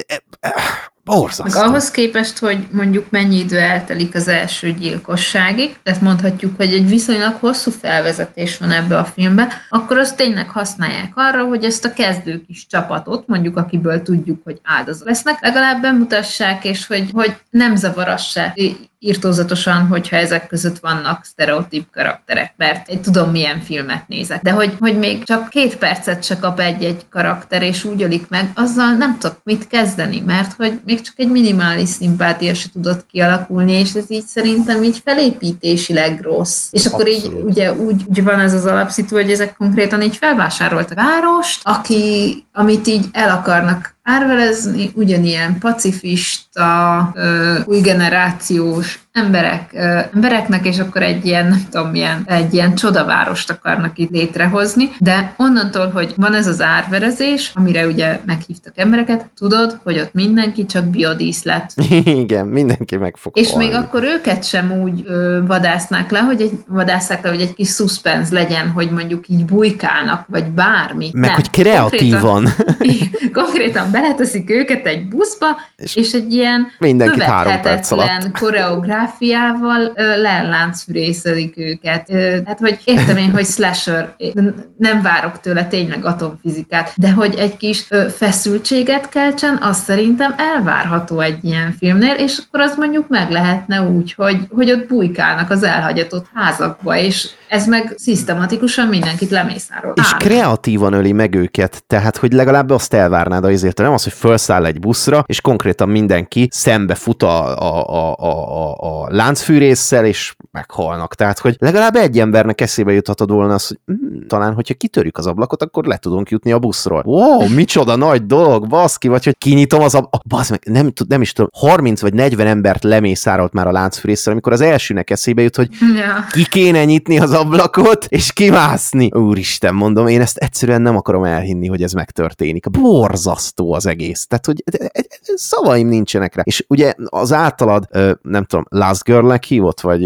Borzasztó. Meg ahhoz képest, hogy mondjuk mennyi idő eltelik az első gyilkosságig, tehát mondhatjuk, hogy egy viszonylag hosszú felvezetés van ebbe a filmbe, akkor azt tényleg használják arra, hogy ezt a kezdő kis csapatot, mondjuk akiből tudjuk, hogy áldozat lesznek, legalább bemutassák, és hogy, hogy nem zavarassá írtózatosan, hogyha ezek között vannak sztereotíp karakterek, mert én tudom, milyen filmet nézek. De hogy, hogy még csak két percet se kap egy-egy karakter, és úgy ölik meg, azzal nem tudok mit kezdeni, mert hogy még csak egy minimális szimpátia se tudott kialakulni, és ez így szerintem így felépítésileg rossz. És akkor Abszolút. így ugye úgy, úgy van ez az alapszitu, hogy ezek konkrétan így felvásároltak várost, aki, amit így el akarnak árvelezni, ugyanilyen pacifista, új generációs emberek, embereknek, és akkor egy ilyen, nem tudom milyen, egy ilyen csodavárost akarnak itt létrehozni, de onnantól, hogy van ez az árverezés, amire ugye meghívtak embereket, tudod, hogy ott mindenki csak biodíszlet. *laughs* Igen, mindenki meg fog És halni. még akkor őket sem úgy ö, vadásznák le, hogy egy, vadászák le, hogy egy kis suspense legyen, hogy mondjuk így bujkálnak, vagy bármi. Meg, Nem. hogy kreatívan. Konkrétan, *laughs* *laughs* konkrétan beleteszik őket egy buszba, és, és egy ilyen követhetetlen koreográfiával leláncfűrészelik őket. Hát, hogy értem én, hogy slasher, nem várok tőle tényleg atomfizikát, de hogy egy kis feszültséget keltsen, az szerintem elvárható egy ilyen filmnél, és akkor az mondjuk meg lehetne úgy, hogy, hogy ott bujkálnak az elhagyatott házakba, és ez meg szisztematikusan mindenkit lemészárol. És kreatívan öli meg őket, tehát hogy legalább azt elvárnád azért, nem az, hogy felszáll egy buszra, és konkrétan mindenki szembe fut a, a, a, a, a láncfűrészsel, és meghalnak. Tehát, hogy legalább egy embernek eszébe juthatod volna az, hogy hm, talán, hogyha kitörjük az ablakot, akkor le tudunk jutni a buszról. Wow, micsoda nagy dolog, baszki, vagy hogy kinyitom az ablakot, oh, meg, nem, nem is tudom, 30 vagy 40 embert lemészárolt már a láncfűrészsel, amikor az elsőnek eszébe jut, hogy ja. ki kéne nyitni az ablakot, és kimászni. Úristen, mondom, én ezt egyszerűen nem akarom elhinni, hogy ez megtörténik. Borzasztó az egész. Tehát, hogy szavaim nincsenek rá. És ugye az általad, nem tudom, Last Girl-nek hívott, vagy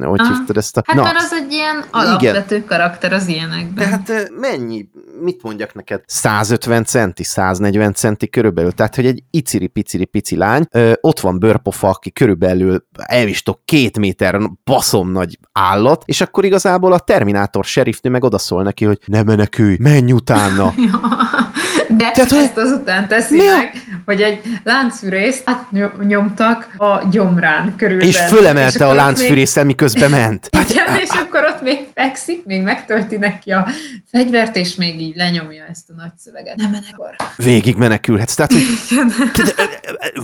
hogy ah, hívtad ezt a... Hát Na, mert az egy ilyen alapvető igen. karakter az ilyenekben. De hát mennyi, mit mondjak neked? 150 centi, 140 centi körülbelül. Tehát, hogy egy iciri-piciri-pici lány, ott van bőrpofa, aki körülbelül elvistok két méter baszom nagy állat, és akkor igazából a Terminátor sheriffnő meg odaszól neki, hogy ne menekülj, menj utána. *laughs* De Tehát, ezt azután teszi mi? meg, hogy egy láncfűrészt átnyomtak a gyomrán körülbelül. És fölemelte és a láncfűrészt, még... miközben ment. Hát, *laughs* Igen, és akkor ott még fekszik, még megtölti neki a fegyvert, és még így lenyomja ezt a nagy szöveget. Nem menekor. Végig menekülhetsz. Tehát, hogy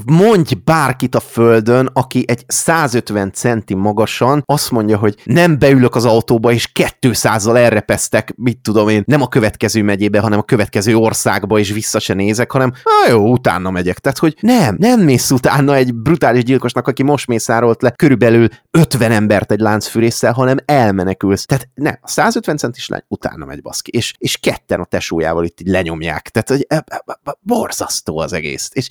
mondj bárkit a földön, aki egy 150 centi magasan azt mondja, hogy nem beülök az autóba, és 200-zal elrepesztek, mit tudom én, nem a következő megyébe, hanem a következő országba, és vissza se nézek, hanem ah, jó, utána megyek. Tehát, hogy nem, nem mész utána egy brutális gyilkosnak, aki most mészárolt le körülbelül 50 embert egy láncfűrészsel, hanem elmenekülsz. Tehát ne, a 150 centis lány utána megy baszki, és, és ketten a tesójával itt így lenyomják. Tehát, hogy e, e, e, borzasztó az egész. És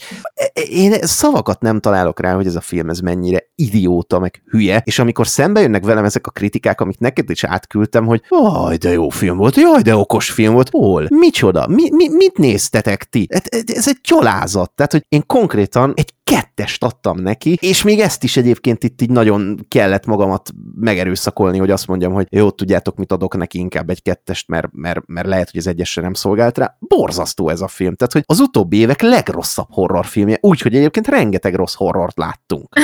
én szavakat nem találok rá, hogy ez a film ez mennyire idióta, meg hülye, és amikor szembe jönnek velem ezek a kritikák, amik neked is átküldtem, hogy jaj, de jó film volt, jaj, de okos film volt, hol? Micsoda? Mi, mi, mit néztetek ti? Ez egy gyalázat. Tehát, hogy én konkrétan egy kettest adtam neki, és még ezt is egyébként itt így nagyon kellett magamat megerőszakolni, hogy azt mondjam, hogy jó, tudjátok, mit adok neki inkább egy kettest, mert, mert, mert lehet, hogy az egyesre nem szolgált rá. Borzasztó ez a film. Tehát, hogy az utóbbi évek legrosszabb horrorfilmje, úgyhogy egyébként rengeteg rossz horrort láttunk. *laughs*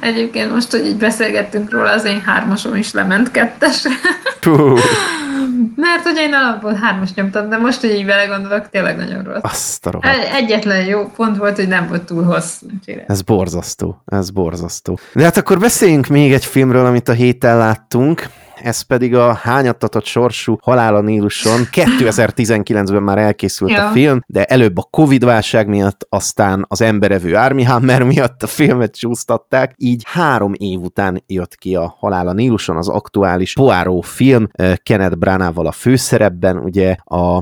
Egyébként most, hogy így beszélgettünk róla, az én hármasom is lement kettesre. *laughs* Mert hogy én alapból hármas nyomtam, de most, hogy így belegondolok, tényleg nagyon rossz. Azt a Egyetlen jó pont volt, hogy nem volt túl hosszú. Ez borzasztó, ez borzasztó. De hát akkor beszéljünk még egy filmről, amit a héten láttunk ez pedig a hányattatott sorsú Halál a Níluson. 2019-ben már elkészült ja. a film, de előbb a Covid-válság miatt, aztán az emberevő Army Hammer miatt a filmet csúsztatták, így három év után jött ki a Halál a Níluson, az aktuális Poirot film, Kenneth Branagh-val a főszerepben, ugye a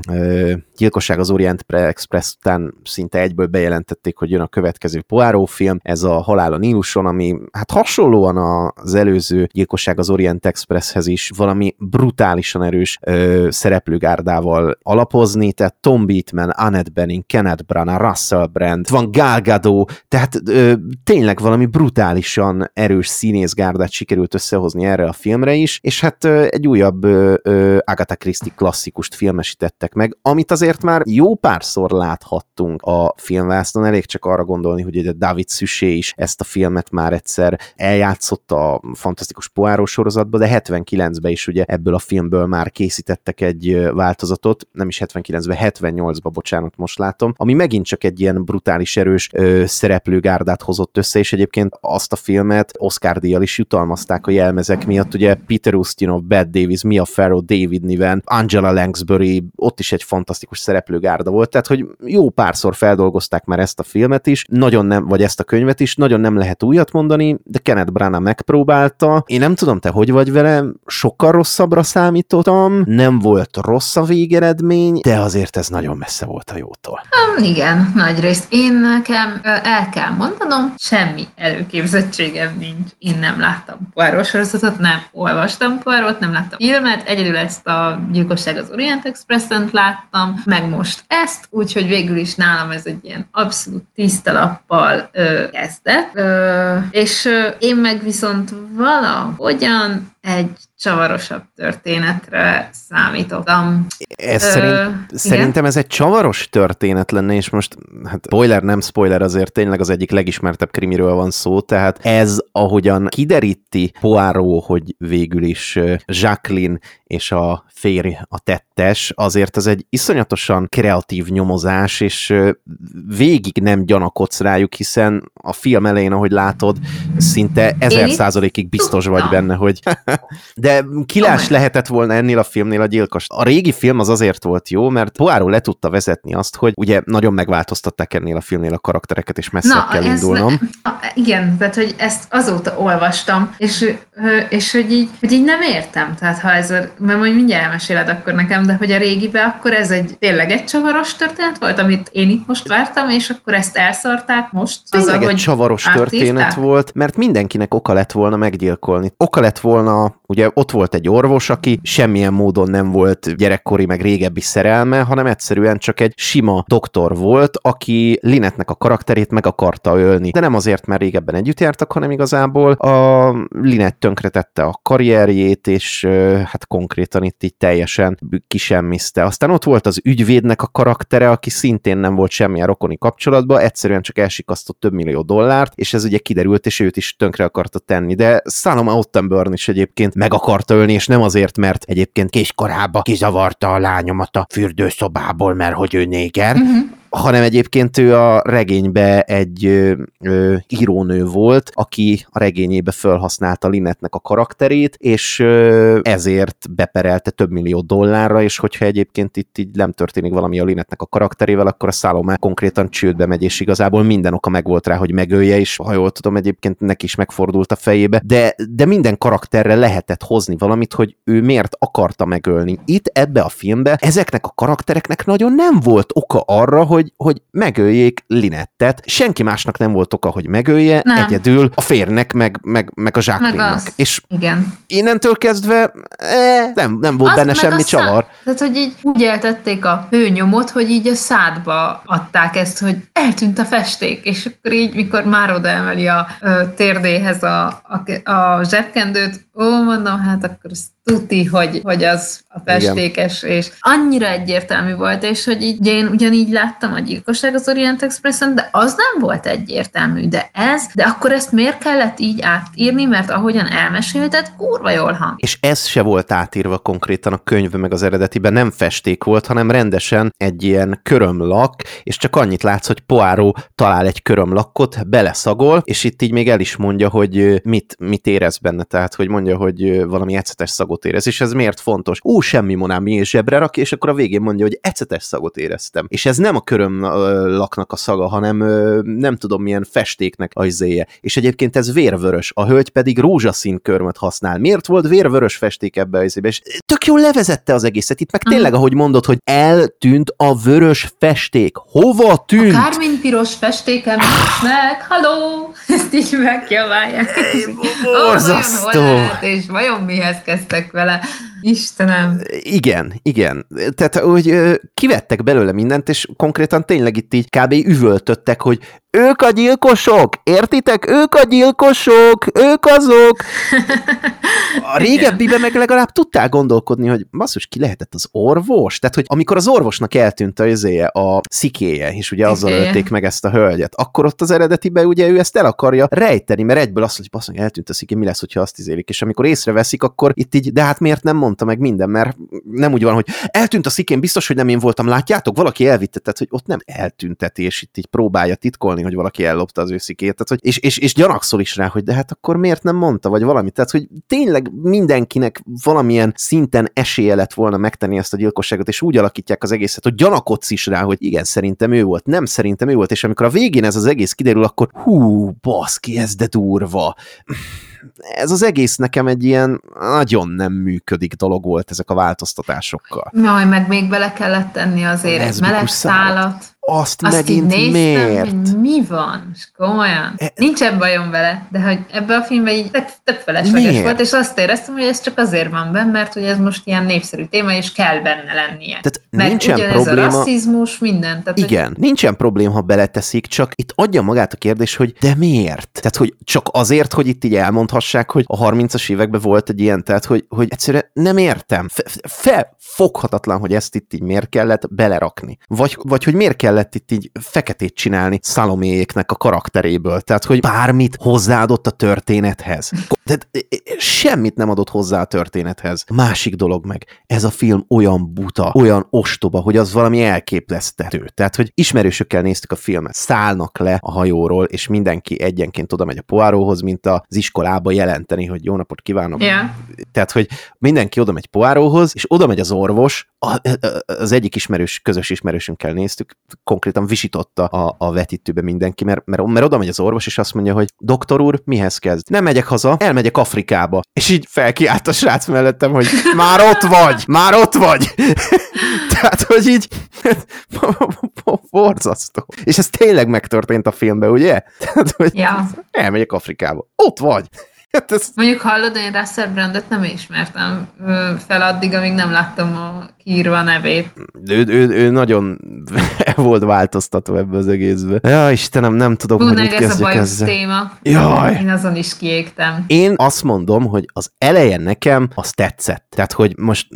Gyilkosság az Orient Express után szinte egyből bejelentették, hogy jön a következő Poirot film, ez a Halál a Níluson, ami hát hasonlóan az előző Gyilkosság az Orient Expresshez is valami brutálisan erős ö, szereplőgárdával alapozni, tehát Tom Beatman, Annette Bening, Kenneth Branagh, Russell Brand, van Gal Gadot, tehát ö, tényleg valami brutálisan erős színészgárdát sikerült összehozni erre a filmre is, és hát ö, egy újabb ö, ö, Agatha Christie klasszikust filmesítettek meg, amit azért már jó párszor láthattunk a filmvásznon, elég csak arra gondolni, hogy ugye David Szüsé is ezt a filmet már egyszer eljátszott a fantasztikus Poirot sorozatba, de 79-ben is ugye ebből a filmből már készítettek egy változatot, nem is 79-ben, 78-ban, bocsánat, most látom, ami megint csak egy ilyen brutális erős ö, szereplőgárdát hozott össze, és egyébként azt a filmet Oscar díjjal is jutalmazták a jelmezek miatt, ugye Peter Ustinov, Bad Davis, Mia Farrow, David Niven, Angela Lansbury, ott is egy fantasztikus szereplőgárda volt, tehát hogy jó párszor feldolgozták már ezt a filmet is, nagyon nem, vagy ezt a könyvet is, nagyon nem lehet újat mondani, de Kenneth Branagh megpróbálta. Én nem tudom, te hogy vagy vele, sokkal rosszabbra számítottam, nem volt rossz a végeredmény, de azért ez nagyon messze volt a jótól. Um, igen, nagy részt. Én nekem el kell mondanom, semmi előképzettségem nincs. Én nem láttam Poirot sorozatot, nem olvastam Poirot, nem láttam filmet, egyedül ezt a Gyilkosság az Orient Express-en láttam, meg most ezt, úgyhogy végül is nálam ez egy ilyen abszolút tiszta lappal ö, kezdett. Ö, és ö, én meg viszont valahogyan egy csavarosabb történetre számítottam. Ez Ö, szerint, szerintem ez egy csavaros történet lenne, és most, hát spoiler, nem spoiler, azért tényleg az egyik legismertebb krimiről van szó, tehát ez, ahogyan kideríti Poirot, hogy végül is Jacqueline és a férj a tettes, azért ez egy iszonyatosan kreatív nyomozás, és végig nem gyanakodsz rájuk, hiszen a film elején, ahogy látod, szinte ezer százalékig biztos vagy benne, hogy de kilás lehetett volna ennél a filmnél a gyilkos. A régi film az azért volt jó, mert Poirot le tudta vezetni azt, hogy ugye nagyon megváltoztatták ennél a filmnél a karaktereket, és messze Na, kell indulnom. Ne, igen, tehát hogy ezt azóta olvastam, és, és hogy, így, hogy így nem értem, tehát ha ez a, mert majd mindjárt elmeséled akkor nekem, de hogy a régibe akkor ez egy tényleg egy csavaros történet volt, amit én itt most vártam, és akkor ezt elszarták most. Tényleg az, egy csavaros átírták? történet volt, mert mindenkinek oka lett volna meggyilkolni. Oka lett volna, ugye ott volt egy orvos, aki semmilyen módon nem volt gyerekkori, meg régebbi szerelme, hanem egyszerűen csak egy sima doktor volt, aki Linetnek a karakterét meg akarta ölni. De nem azért, mert régebben együtt jártak, hanem igazából a Linet tönkretette a karrierjét, és hát konkrétan itt így teljesen kisemmizte. Aztán ott volt az ügyvédnek a karaktere, aki szintén nem volt semmilyen rokoni kapcsolatban, egyszerűen csak elsikasztott több millió dollárt, és ez ugye kiderült, és őt is tönkre akarta tenni. De Salom Ottenburn is egyébként meg akarta ölni, és nem azért, mert egyébként kiskorába kizavarta a lányomat a fürdőszobából, mert hogy ő néger, uh-huh hanem egyébként ő a regénybe egy ö, ö, írónő volt, aki a regényébe felhasználta Linetnek a karakterét, és ö, ezért beperelte több millió dollárra, és hogyha egyébként itt így nem történik valami a Linetnek a karakterével, akkor a Salomé konkrétan csődbe megy, és igazából minden oka megvolt rá, hogy megölje, és ha jól tudom, egyébként neki is megfordult a fejébe, de, de minden karakterre lehetett hozni valamit, hogy ő miért akarta megölni. Itt ebbe a filmbe ezeknek a karaktereknek nagyon nem volt oka arra, hogy hogy, hogy megöljék Linettet. Senki másnak nem volt oka, hogy megölje, nem. egyedül a férnek, meg, meg, meg a zsáklinnak. És Igen. innentől kezdve eh, nem, nem volt Azt benne semmi csavar. Tehát, hogy így úgy eltették a hőnyomot, hogy így a szádba adták ezt, hogy eltűnt a festék, és akkor így, mikor már oda emeli a, a térdéhez a, a, a zsebkendőt, ó, mondom, hát akkor ez tuti, hogy, hogy az festékes, és annyira egyértelmű volt, és hogy így, én ugyanígy láttam a gyilkosság az Orient Expressen, de az nem volt egyértelmű, de ez, de akkor ezt miért kellett így átírni, mert ahogyan elmesélted, kurva jól hang. És ez se volt átírva konkrétan a könyvbe, meg az eredetiben nem festék volt, hanem rendesen egy ilyen körömlak, és csak annyit látsz, hogy Poáró talál egy körömlakot, beleszagol, és itt így még el is mondja, hogy mit, mit érez benne, tehát hogy mondja, hogy valami ecetes szagot érez, és ez miért fontos? Ó, semmi monám, mi zsebre rak, és akkor a végén mondja, hogy ecetes szagot éreztem. És ez nem a köröm laknak a szaga, hanem nem tudom milyen festéknek a izéje. És egyébként ez vérvörös, a hölgy pedig rózsaszín körmöt használ. Miért volt vérvörös festék ebbe az? És tök jól levezette az egészet. Itt meg tényleg, ahogy mondod, hogy eltűnt a vörös festék. Hova tűnt? A kármin piros festékem nincs meg. Haló! Ezt így megkiabálják. Borzasztó. Oh, és vajon mihez kezdtek vele. Istenem. Igen, igen. Tehát, hogy kivettek belőle mindent, és konkrétan tényleg itt így kb. üvöltöttek, hogy ők a gyilkosok, értitek? Ők a gyilkosok, ők azok. *laughs* A régebbiben meg legalább tudtál gondolkodni, hogy basszus, ki lehetett az orvos? Tehát, hogy amikor az orvosnak eltűnt a izéje, a szikéje, és ugye azzal ölték meg ezt a hölgyet, akkor ott az eredetiben ugye ő ezt el akarja rejteni, mert egyből azt, hogy basszus, eltűnt a sziké, mi lesz, hogyha azt izélik, és amikor észreveszik, akkor itt így, de hát miért nem mondta meg minden, mert nem úgy van, hogy eltűnt a szikén, biztos, hogy nem én voltam, látjátok, valaki elvitte, tehát, hogy ott nem eltüntetés, itt így próbálja titkolni, hogy valaki ellopta az ő szikét, tehát, hogy, és, és, és gyanakszol is rá, hogy de hát akkor miért nem mondta, vagy valami, tehát, hogy tényleg mindenkinek valamilyen szinten esélye lett volna megtenni ezt a gyilkosságot, és úgy alakítják az egészet, hogy gyanakodsz is rá, hogy igen, szerintem ő volt, nem szerintem ő volt, és amikor a végén ez az egész kiderül, akkor hú, baszki, ez de durva ez az egész nekem egy ilyen nagyon nem működik dolog volt ezek a változtatásokkal. Jaj, meg még bele kellett tenni azért egy meleg szálat. Azt, Azt így megint néztem, miért? hogy mi van, és komolyan. E- Nincsen bajom vele, de hogy ebbe a filmben így több, több felesleges Miért? volt, és azt éreztem, hogy ez csak azért van benne, mert hogy ez most ilyen népszerű téma, és kell benne lennie. Tehát Meg nincsen ugyanez probléma. a rasszizmus, minden. Tehát, hogy Igen, nincsen probléma, ha beleteszik, csak itt adja magát a kérdés, hogy de miért? Tehát, hogy csak azért, hogy itt így elmondhassák, hogy a 30-as években volt egy ilyen, tehát, hogy, hogy egyszerűen nem értem. Fe, felfoghatatlan, hogy ezt itt így miért kellett belerakni. Vagy, vagy hogy miért kellett itt így feketét csinálni Szaloméjéknek a karakteréből. Tehát, hogy bármit hozzáadott a történethez. Tehát semmit nem adott hozzá a történethez. Másik dolog meg, ez a film olyan buta, olyan ostoba, hogy az valami elképesztő. Tehát, hogy ismerősökkel néztük a filmet, szállnak le a hajóról, és mindenki egyenként oda megy a poáróhoz, mint az iskolába jelenteni, hogy jó napot kívánok. Yeah. Tehát, hogy mindenki oda megy poáróhoz, és oda megy az orvos, a, az egyik ismerős, közös ismerősünkkel néztük, konkrétan visította a, a vetítőbe mindenki, mert, mert, mert oda megy az orvos, és azt mondja, hogy doktor úr, mihez kezd? Nem megyek haza, elmegyek Afrikába. És így felkiált a srác mellettem, hogy már ott vagy, már ott vagy. *laughs* Tehát, hogy így *laughs* borzasztó. És ez tényleg megtörtént a filmben, ugye? *laughs* Tehát, hogy Ja. elmegyek Afrikába. Ott vagy. Hát ez, Mondjuk hallod, én Russell Brandot nem ismertem fel addig, amíg nem láttam a kiírva nevét. ő, ő, ő nagyon *laughs* volt változtató ebbe az egészbe. Ja, Istenem, nem tudom, hogy mit ez a ezzel. téma. Jaj. Én azon is kiégtem. Én azt mondom, hogy az eleje nekem az tetszett. Tehát, hogy most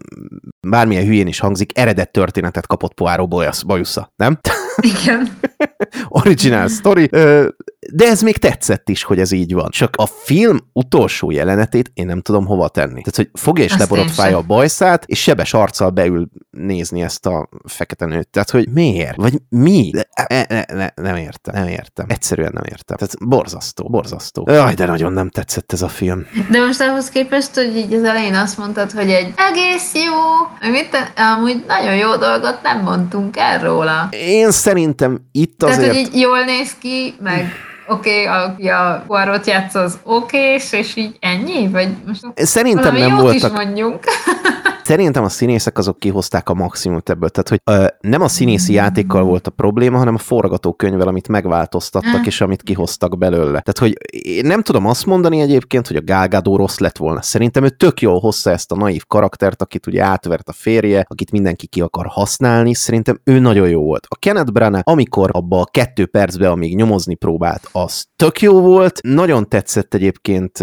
bármilyen hülyén is hangzik, eredet történetet kapott Poirot Bajusz- bajusza, nem? Igen. *laughs* Original story. Ö, De ez még tetszett is, hogy ez így van. Csak a film utolsó jelenetét én nem tudom hova tenni. Tehát, hogy fogja és leborotfálja a bajszát, és sebes arccal beül nézni ezt a fekete nőt. Tehát, hogy miért? Vagy mi? Ne, ne, ne, nem értem, nem értem. Egyszerűen nem értem. Tehát borzasztó, borzasztó. Jaj, de nagyon nem tetszett ez a film. De most ahhoz képest, hogy így az elején azt mondtad, hogy egy egész jó, hogy mit te, amúgy nagyon jó dolgot nem mondtunk el róla. Én szerintem itt Tehát, azért... hogy így jól néz ki, meg oké, okay, aki a Poirot játsz, az oké, és így ennyi? Vagy most Szerintem nem voltak is mondjunk. *laughs* Szerintem a színészek azok kihozták a maximumot ebből. Tehát, hogy ö, nem a színészi játékkal volt a probléma, hanem a forgatókönyvvel, amit megváltoztattak, Mm. és amit kihoztak belőle. Tehát, hogy én nem tudom azt mondani egyébként, hogy a Gal Gadot rossz lett volna. Szerintem ő tök jól hozza ezt a naív karaktert, akit ugye átvert a férje, akit mindenki ki akar használni. Szerintem ő nagyon jó volt. A Kenneth Branagh, amikor abba a kettő percbe, amíg nyomozni próbált, az tök jó volt. Nagyon tetszett egyébként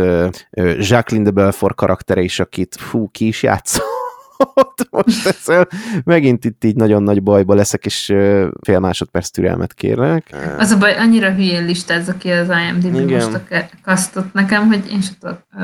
Jacqueline de Belfort karaktere is, akit fú, ki is játszott. Most ezzel megint itt így nagyon nagy bajba leszek, és fél másodperc türelmet kérlek. Az a baj, annyira hülyén listázza ki az IMDb Igen. most a kasztot nekem, hogy én sem tudok uh,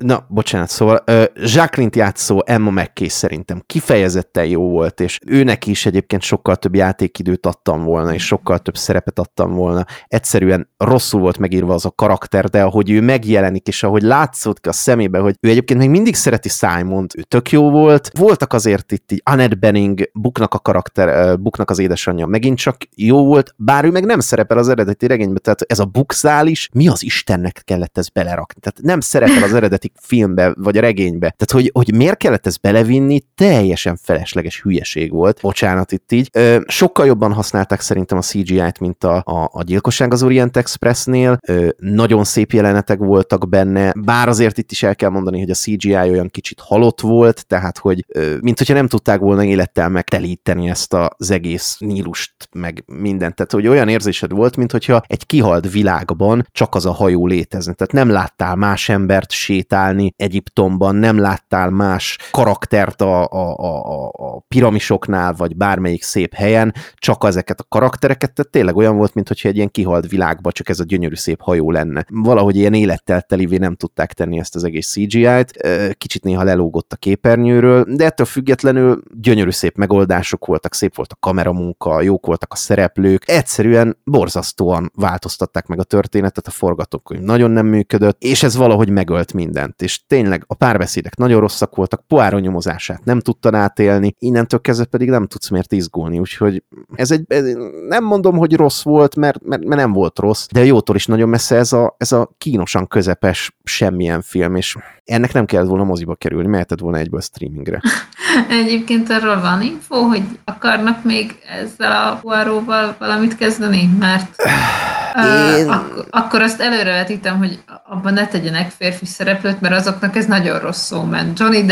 Na, bocsánat, szóval uh, Jacqueline-t játszó Emma McKay szerintem kifejezetten jó volt, és őnek is egyébként sokkal több játékidőt adtam volna, és sokkal több szerepet adtam volna. Egyszerűen rosszul volt megírva az a karakter, de ahogy ő megjelenik, és ahogy látszott ki a szemébe, hogy ő egyébként még mindig szereti Simont, ő tök jó volt. Voltak azért itt így Annette Benning, Buknak a karakter, Buknak az édesanyja megint csak jó volt, bár ő meg nem szerepel az eredeti regényben, tehát ez a Bukszál is, mi az Istennek kellett ezt belerakni? Tehát nem szerepel az eredeti *laughs* filmbe, vagy a regénybe. Tehát, hogy, hogy miért kellett ezt belevinni, teljesen felesleges hülyeség volt. Bocsánat itt így. Ö, sokkal jobban használták szerintem a CGI-t, mint a, a, a gyilkosság az Orient Expressnél. Ö, nagyon szép jelenetek voltak benne, bár azért itt is el kell mondani, hogy a CGI olyan kicsit halott volt, tehát, hogy ö, mint hogyha nem tudták volna élettel megtelíteni ezt az egész Nílust, meg mindent. Tehát, hogy olyan érzésed volt, mint hogyha egy kihalt világban csak az a hajó létezne. Tehát nem láttál más embert sétálni Egyiptomban, nem láttál más karaktert a, a, a, a- piramisoknál, vagy bármelyik szép helyen, csak ezeket a karaktereket, tehát tényleg olyan volt, mint egy ilyen kihalt világban csak ez a gyönyörű szép hajó lenne. Valahogy ilyen élettel telivé nem tudták tenni ezt az egész CGI-t, kicsit néha lelógott a képernyőről, de ettől függetlenül gyönyörű szép megoldások voltak, szép volt a kameramunka, jók voltak a szereplők, egyszerűen borzasztóan változtatták meg a történetet, a forgatókönyv nagyon nem működött, és ez valahogy megölt mindent, és tényleg a párbeszédek nagyon rosszak voltak, Poirot nyomozását nem tudtad átélni, innentől kezdve pedig nem tudsz miért izgulni, úgyhogy ez egy, ez, nem mondom, hogy rossz volt, mert, mert, mert nem volt rossz, de jótól is nagyon messze ez a, ez a kínosan közepes semmilyen film, és ennek nem kellett volna moziba kerülni, mehetett volna egyből streamingre. *laughs* Egyébként arról van info, hogy akarnak még ezzel a Poiróval valamit kezdeni? Mert *sighs* én... Ak- akkor azt előrevetítem, hogy abban ne tegyenek férfi szereplőt, mert azoknak ez nagyon rossz szó ment. Johnny *laughs*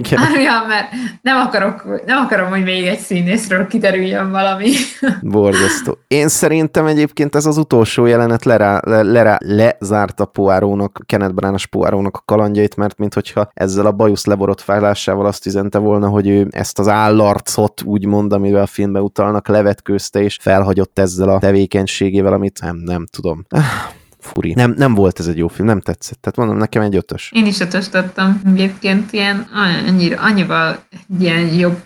Igen. ja, mert nem, akarok, nem akarom, hogy még egy színészről kiterüljön valami. *laughs* Borzasztó. Én szerintem egyébként ez az utolsó jelenet lerá, le, lerá, lezárta Poirónak, Kenneth Branagh Poirónak a kalandjait, mert minthogyha ezzel a bajusz leborotfálásával azt üzente volna, hogy ő ezt az állarcot, úgymond, amivel a filmbe utalnak, levetkőzte és felhagyott ezzel a tevékenységével, amit nem, nem tudom. Ah, furi. Nem, nem volt ez egy jó film, nem tetszett. Tehát mondom, nekem egy ötös. Én is ötöst adtam. Egyébként ilyen annyira, annyival ilyen jobbra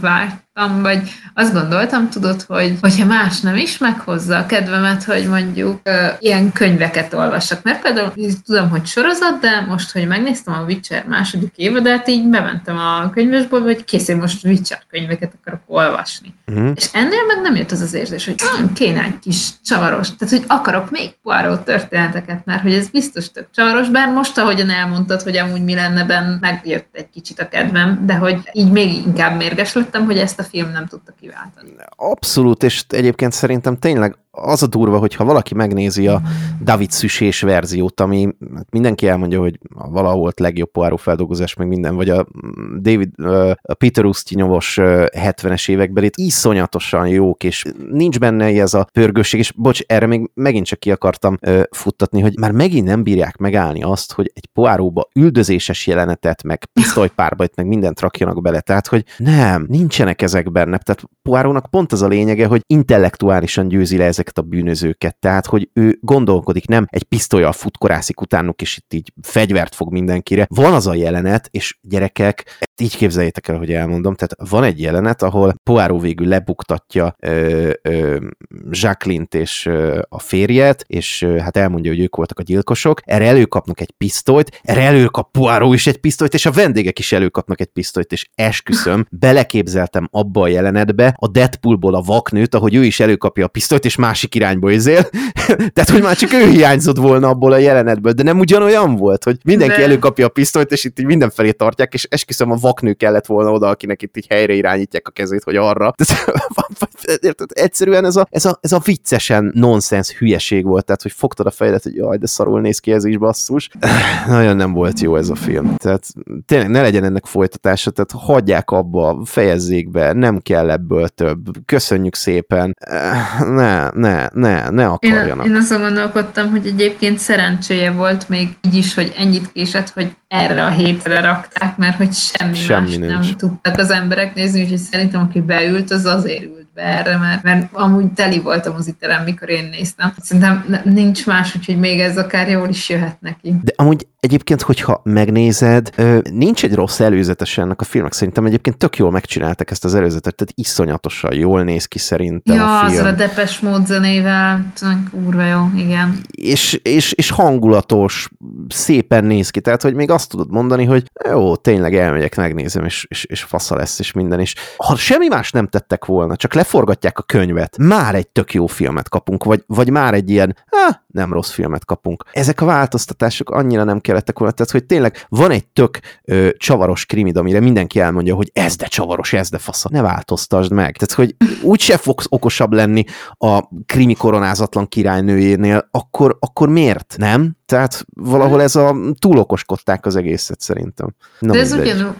várt gondoltam, vagy azt gondoltam, tudod, hogy hogyha más nem is meghozza a kedvemet, hogy mondjuk uh, ilyen könyveket olvassak. Mert például tudom, hogy sorozat, de most, hogy megnéztem a Witcher második évadát, így bementem a könyvesboltba, hogy kész, én most Witcher könyveket akarok olvasni. Uh-huh. És ennél meg nem jött az az érzés, hogy hm, kéne egy kis csavaros. Tehát, hogy akarok még Poirot történeteket, mert hogy ez biztos tök csavaros, bár most, ahogyan elmondtad, hogy amúgy mi lenne benne, megjött egy kicsit a kedvem, de hogy így még inkább mérges lettem, hogy ezt a film nem tudta kiváltani. Abszolút, és egyébként szerintem tényleg az a durva, hogyha valaki megnézi a David Szüsés verziót, ami hát mindenki elmondja, hogy valahol volt legjobb Poirot feldolgozás, meg minden, vagy a David, a Peter Ustinyolos 70-es években itt iszonyatosan jók, és nincs benne ez a pörgőség, és bocs, erre még megint csak ki akartam futtatni, hogy már megint nem bírják megállni azt, hogy egy Poirotba üldözéses jelenetet, meg pisztolypárbajt, meg mindent rakjanak bele, tehát, hogy nem, nincsenek ezek benne, tehát Poirotnak pont az a lényege, hogy intellektuálisan győzi le ezek ezeket a bűnözőket. Tehát, hogy ő gondolkodik, nem egy pisztolyal futkorászik utánuk, és itt így fegyvert fog mindenkire. Van az a jelenet, és gyerekek, így képzeljétek el, hogy elmondom, tehát van egy jelenet, ahol Poirot végül lebuktatja ö, ö, Jacqueline-t és ö, a férjet, és ö, hát elmondja, hogy ők voltak a gyilkosok, erre előkapnak egy pisztolyt, erre előkap Poirot is egy pisztolyt, és a vendégek is előkapnak egy pisztolyt, és esküszöm, *laughs* beleképzeltem abba a jelenetbe a Deadpoolból a vaknőt, ahogy ő is előkapja a pisztolyt, és másik irányba izél. *laughs* Tehát, hogy már csak ő hiányzott volna abból a jelenetből, de nem ugyanolyan volt, hogy mindenki de... előkapja a pisztolyt, és itt így mindenfelé tartják, és esküszöm a vaknő kellett volna oda, akinek itt így helyre irányítják a kezét, hogy arra. *laughs* Érted? Egyszerűen ez a, ez, a, ez a viccesen nonsens hülyeség volt, tehát hogy fogtad a fejedet, hogy jaj, de szarul néz ki ez is basszus. *sighs* Nagyon nem volt jó ez a film. Tehát tényleg ne legyen ennek folytatása, tehát hagyják abba, fejezzék be, nem kell ebből több. Köszönjük szépen. *sighs* Ne, ne, ne, ne akarjanak. Én, én azon gondolkodtam, hogy egyébként szerencséje volt még így is, hogy ennyit késett, hogy erre a hétre rakták, mert hogy semmi, semmi más nincs. nem tudtak az emberek nézni, úgyhogy szerintem aki beült, az azért ült be erre, mert, mert amúgy teli volt a moziterem, mikor én néztem. Szerintem nincs más, úgyhogy még ez akár jól is jöhet neki. De amúgy egyébként, hogyha megnézed, nincs egy rossz előzetes ennek a filmnek. Szerintem egyébként tök jól megcsináltak ezt az előzetet, tehát iszonyatosan jól néz ki szerintem ja, a film. Ja, a Depes mód zenével, kurva jó, igen. És, és, és hangulatos, szépen néz ki, tehát hogy még azt tudod mondani, hogy jó, tényleg elmegyek, megnézem, és, és, és fasza lesz, és minden is. Ha semmi más nem tettek volna, csak leforgatják a könyvet, már egy tök jó filmet kapunk, vagy, vagy már egy ilyen, ah, nem rossz filmet kapunk. Ezek a változtatások annyira nem kellettek volna, tehát hogy tényleg van egy tök ö, csavaros krimid, amire mindenki elmondja, hogy ez de csavaros, ez de fasza. Ne változtasd meg. Tehát, hogy úgyse fogsz okosabb lenni a krimi koronázatlan királynőjénél, akkor, akkor miért? Nem? Tehát valahol ez a túl okoskodták az egészet szerintem. Na, De ez ugyan,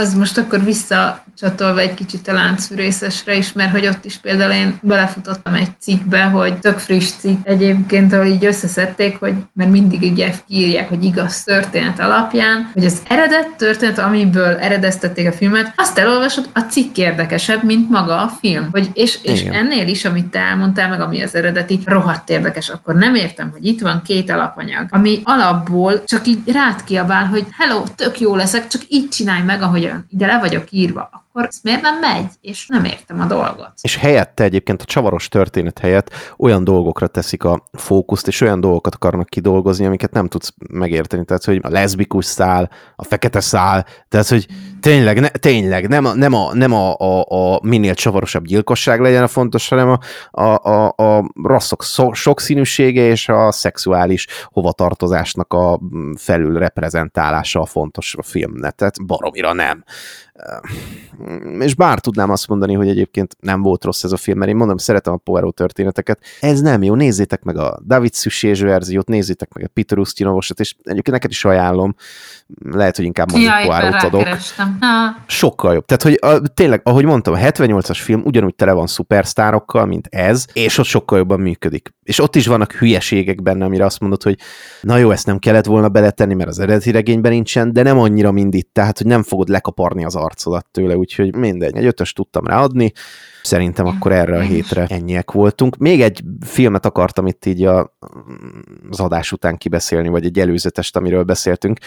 az most akkor visszacsatolva egy kicsit a láncfűrészesre is, mert hogy ott is például én belefutottam egy cikkbe, hogy tök friss cikk egyébként, ahol így összeszedték, hogy mert mindig így kiírják, hogy igaz történet alapján, hogy az eredet történet, amiből eredeztették a filmet, azt elolvasod, a cikk érdekesebb, mint maga a film. Hogy, és, és ennél is, amit te elmondtál, meg ami az eredeti, rohadt érdekes. Akkor nem értem, hogy itt van két alapanyag, ami alapból csak így rád kiabál, hogy hello, tök jó leszek, csak így csinálj meg, ahogyan ide le vagyok írva akkor ez miért nem megy? És nem értem a dolgot. És helyette egyébként a csavaros történet helyett olyan dolgokra teszik a fókuszt, és olyan dolgokat akarnak kidolgozni, amiket nem tudsz megérteni. Tehát, hogy a leszbikus szál, a fekete szál, tehát, hogy tényleg, ne, tényleg nem, a, nem, a, nem a, a, a minél csavarosabb gyilkosság legyen a fontos, hanem a, a, a, a rasszok sokszínűsége és a szexuális hovatartozásnak a felül reprezentálása a fontos a filmnek. Tehát baromira nem és bár tudnám azt mondani, hogy egyébként nem volt rossz ez a film, mert én mondom, szeretem a Poirot történeteket, ez nem jó, nézzétek meg a David Suchet verziót, nézzétek meg a Peter Ustinovosat, és egyébként neked is ajánlom, lehet, hogy inkább mondjuk ja, Poirot adok. Sokkal jobb. Tehát, hogy a, tényleg, ahogy mondtam, a 78-as film ugyanúgy tele van szupersztárokkal, mint ez, és ott sokkal jobban működik. És ott is vannak hülyeségek benne, amire azt mondod, hogy na jó, ezt nem kellett volna beletenni, mert az eredeti regényben nincsen, de nem annyira mind itt, tehát, hogy nem fogod lekaparni az arcodat tőle, úgyhogy mindegy, egy ötös tudtam ráadni, Szerintem akkor erre a hétre ennyiek voltunk. Még egy filmet akartam itt így a, az adás után kibeszélni, vagy egy előzetest, amiről beszéltünk.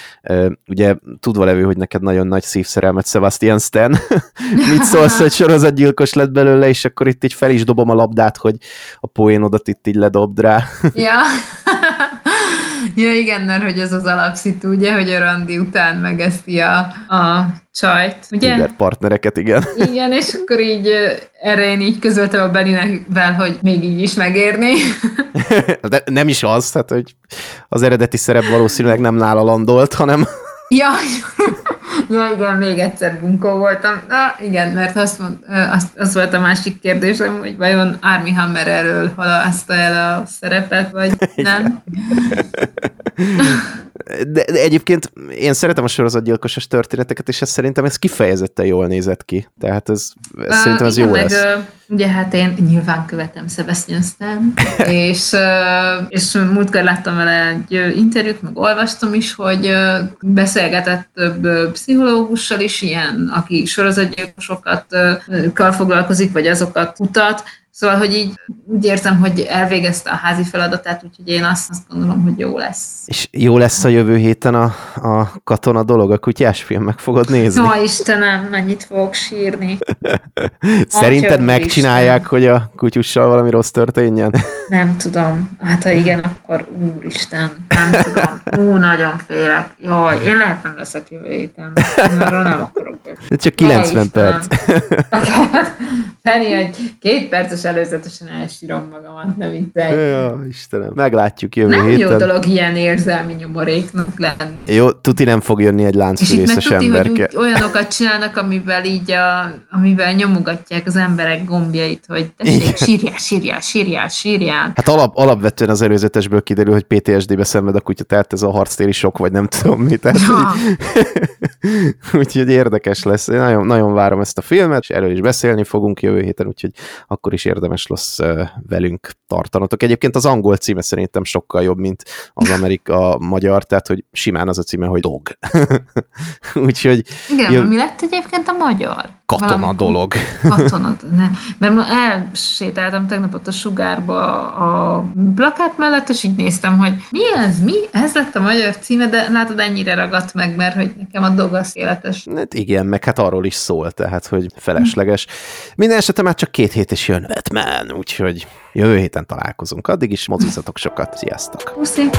Ugye tudva levő, hogy neked nagyon nagy szívszerelmet Sebastian Stan. *laughs* Mit szólsz, hogy sorozatgyilkos lett belőle, és akkor itt így fel is dobom a labdát, hogy a poénodat itt így ledobd rá. ja. *laughs* Ja, igen, mert hogy ez az alapszitu, ugye, hogy a randi után megeszti a, a csajt, ugye? Igen, partnereket, igen. Igen, és akkor így erre én így közöltem a Benivel, hogy még így is megérni. *laughs* De nem is az, tehát hogy az eredeti szerep valószínűleg nem nála landolt, hanem... Ja, *laughs* ja igen, még egyszer bunkó voltam. Na, igen, mert azt mond, az, az volt a másik kérdésem, hogy vajon Army Hammer erről halaszta el a szerepet, vagy *laughs* nem. *laughs* De, de egyébként én szeretem a sorozatgyilkosos történeteket, és ez szerintem ez kifejezetten jól nézett ki. Tehát ez, ez uh, szerintem ez jó meg, lesz. Ugye hát én nyilván követem Sebastian Stan, *laughs* és, és múltkor láttam vele egy interjút, meg olvastam is, hogy beszélgetett több pszichológussal is, ilyen, aki sorozatgyilkosokat uh, foglalkozik, vagy azokat kutat, Szóval, hogy így úgy érzem, hogy elvégezte a házi feladatát, úgyhogy én azt, azt gondolom, hogy jó lesz. És jó lesz a jövő héten a, a katona dolog, a kutyás film, meg fogod nézni? No, Istenem, mennyit fogok sírni. *laughs* Szerinted megcsinálják, Isten. hogy a kutyussal valami rossz történjen? *laughs* Nem tudom. Hát ha igen, akkor úristen, nem tudom. Ú, nagyon félek. Jaj, én lehet nem leszek jövő héten. Arra nem akarok. De csak 90 Jaj, perc. *laughs* Penny, egy két perces előzetesen elsírom magamat, ne viccelj. Ja, Istenem, meglátjuk jövő nem héten. Nem jó dolog ilyen érzelmi nyomoréknak lenni. Jó, tuti nem fog jönni egy láncfűrészes emberke. Itt meg olyanokat csinálnak, amivel így a, amivel nyomogatják az emberek gombjait, hogy tessék, sírjál, sírjál, sírjál, sírjál. Hát alap, alapvetően az előzetesből kiderül, hogy PTSD-be szenved a kutya, tehát ez a harctéri sok, vagy nem tudom mi. Tehát, ja. *laughs* úgyhogy érdekes lesz. Én nagyon, nagyon várom ezt a filmet, és erről is beszélni fogunk jövő héten, úgyhogy akkor is érdemes lesz velünk tartanotok. Egyébként az angol címe szerintem sokkal jobb, mint az Amerika magyar, tehát hogy simán az a címe, hogy dog. *laughs* úgyhogy... Igen, jö... mi lett egyébként a magyar? Katona Valami dolog. *laughs* Katona, ne. Mert elsétáltam tegnap ott a sugárba a plakát mellett, és így néztem, hogy mi ez, mi? Ez lett a magyar címe, de látod, ennyire ragadt meg, mert hogy nekem a dog az életes. Hát igen, meg hát arról is szól, tehát, hogy felesleges. Minden esetre már csak két hét is jön Batman, úgyhogy jövő héten találkozunk. Addig is mozizatok sokat. Sziasztok! Puszi!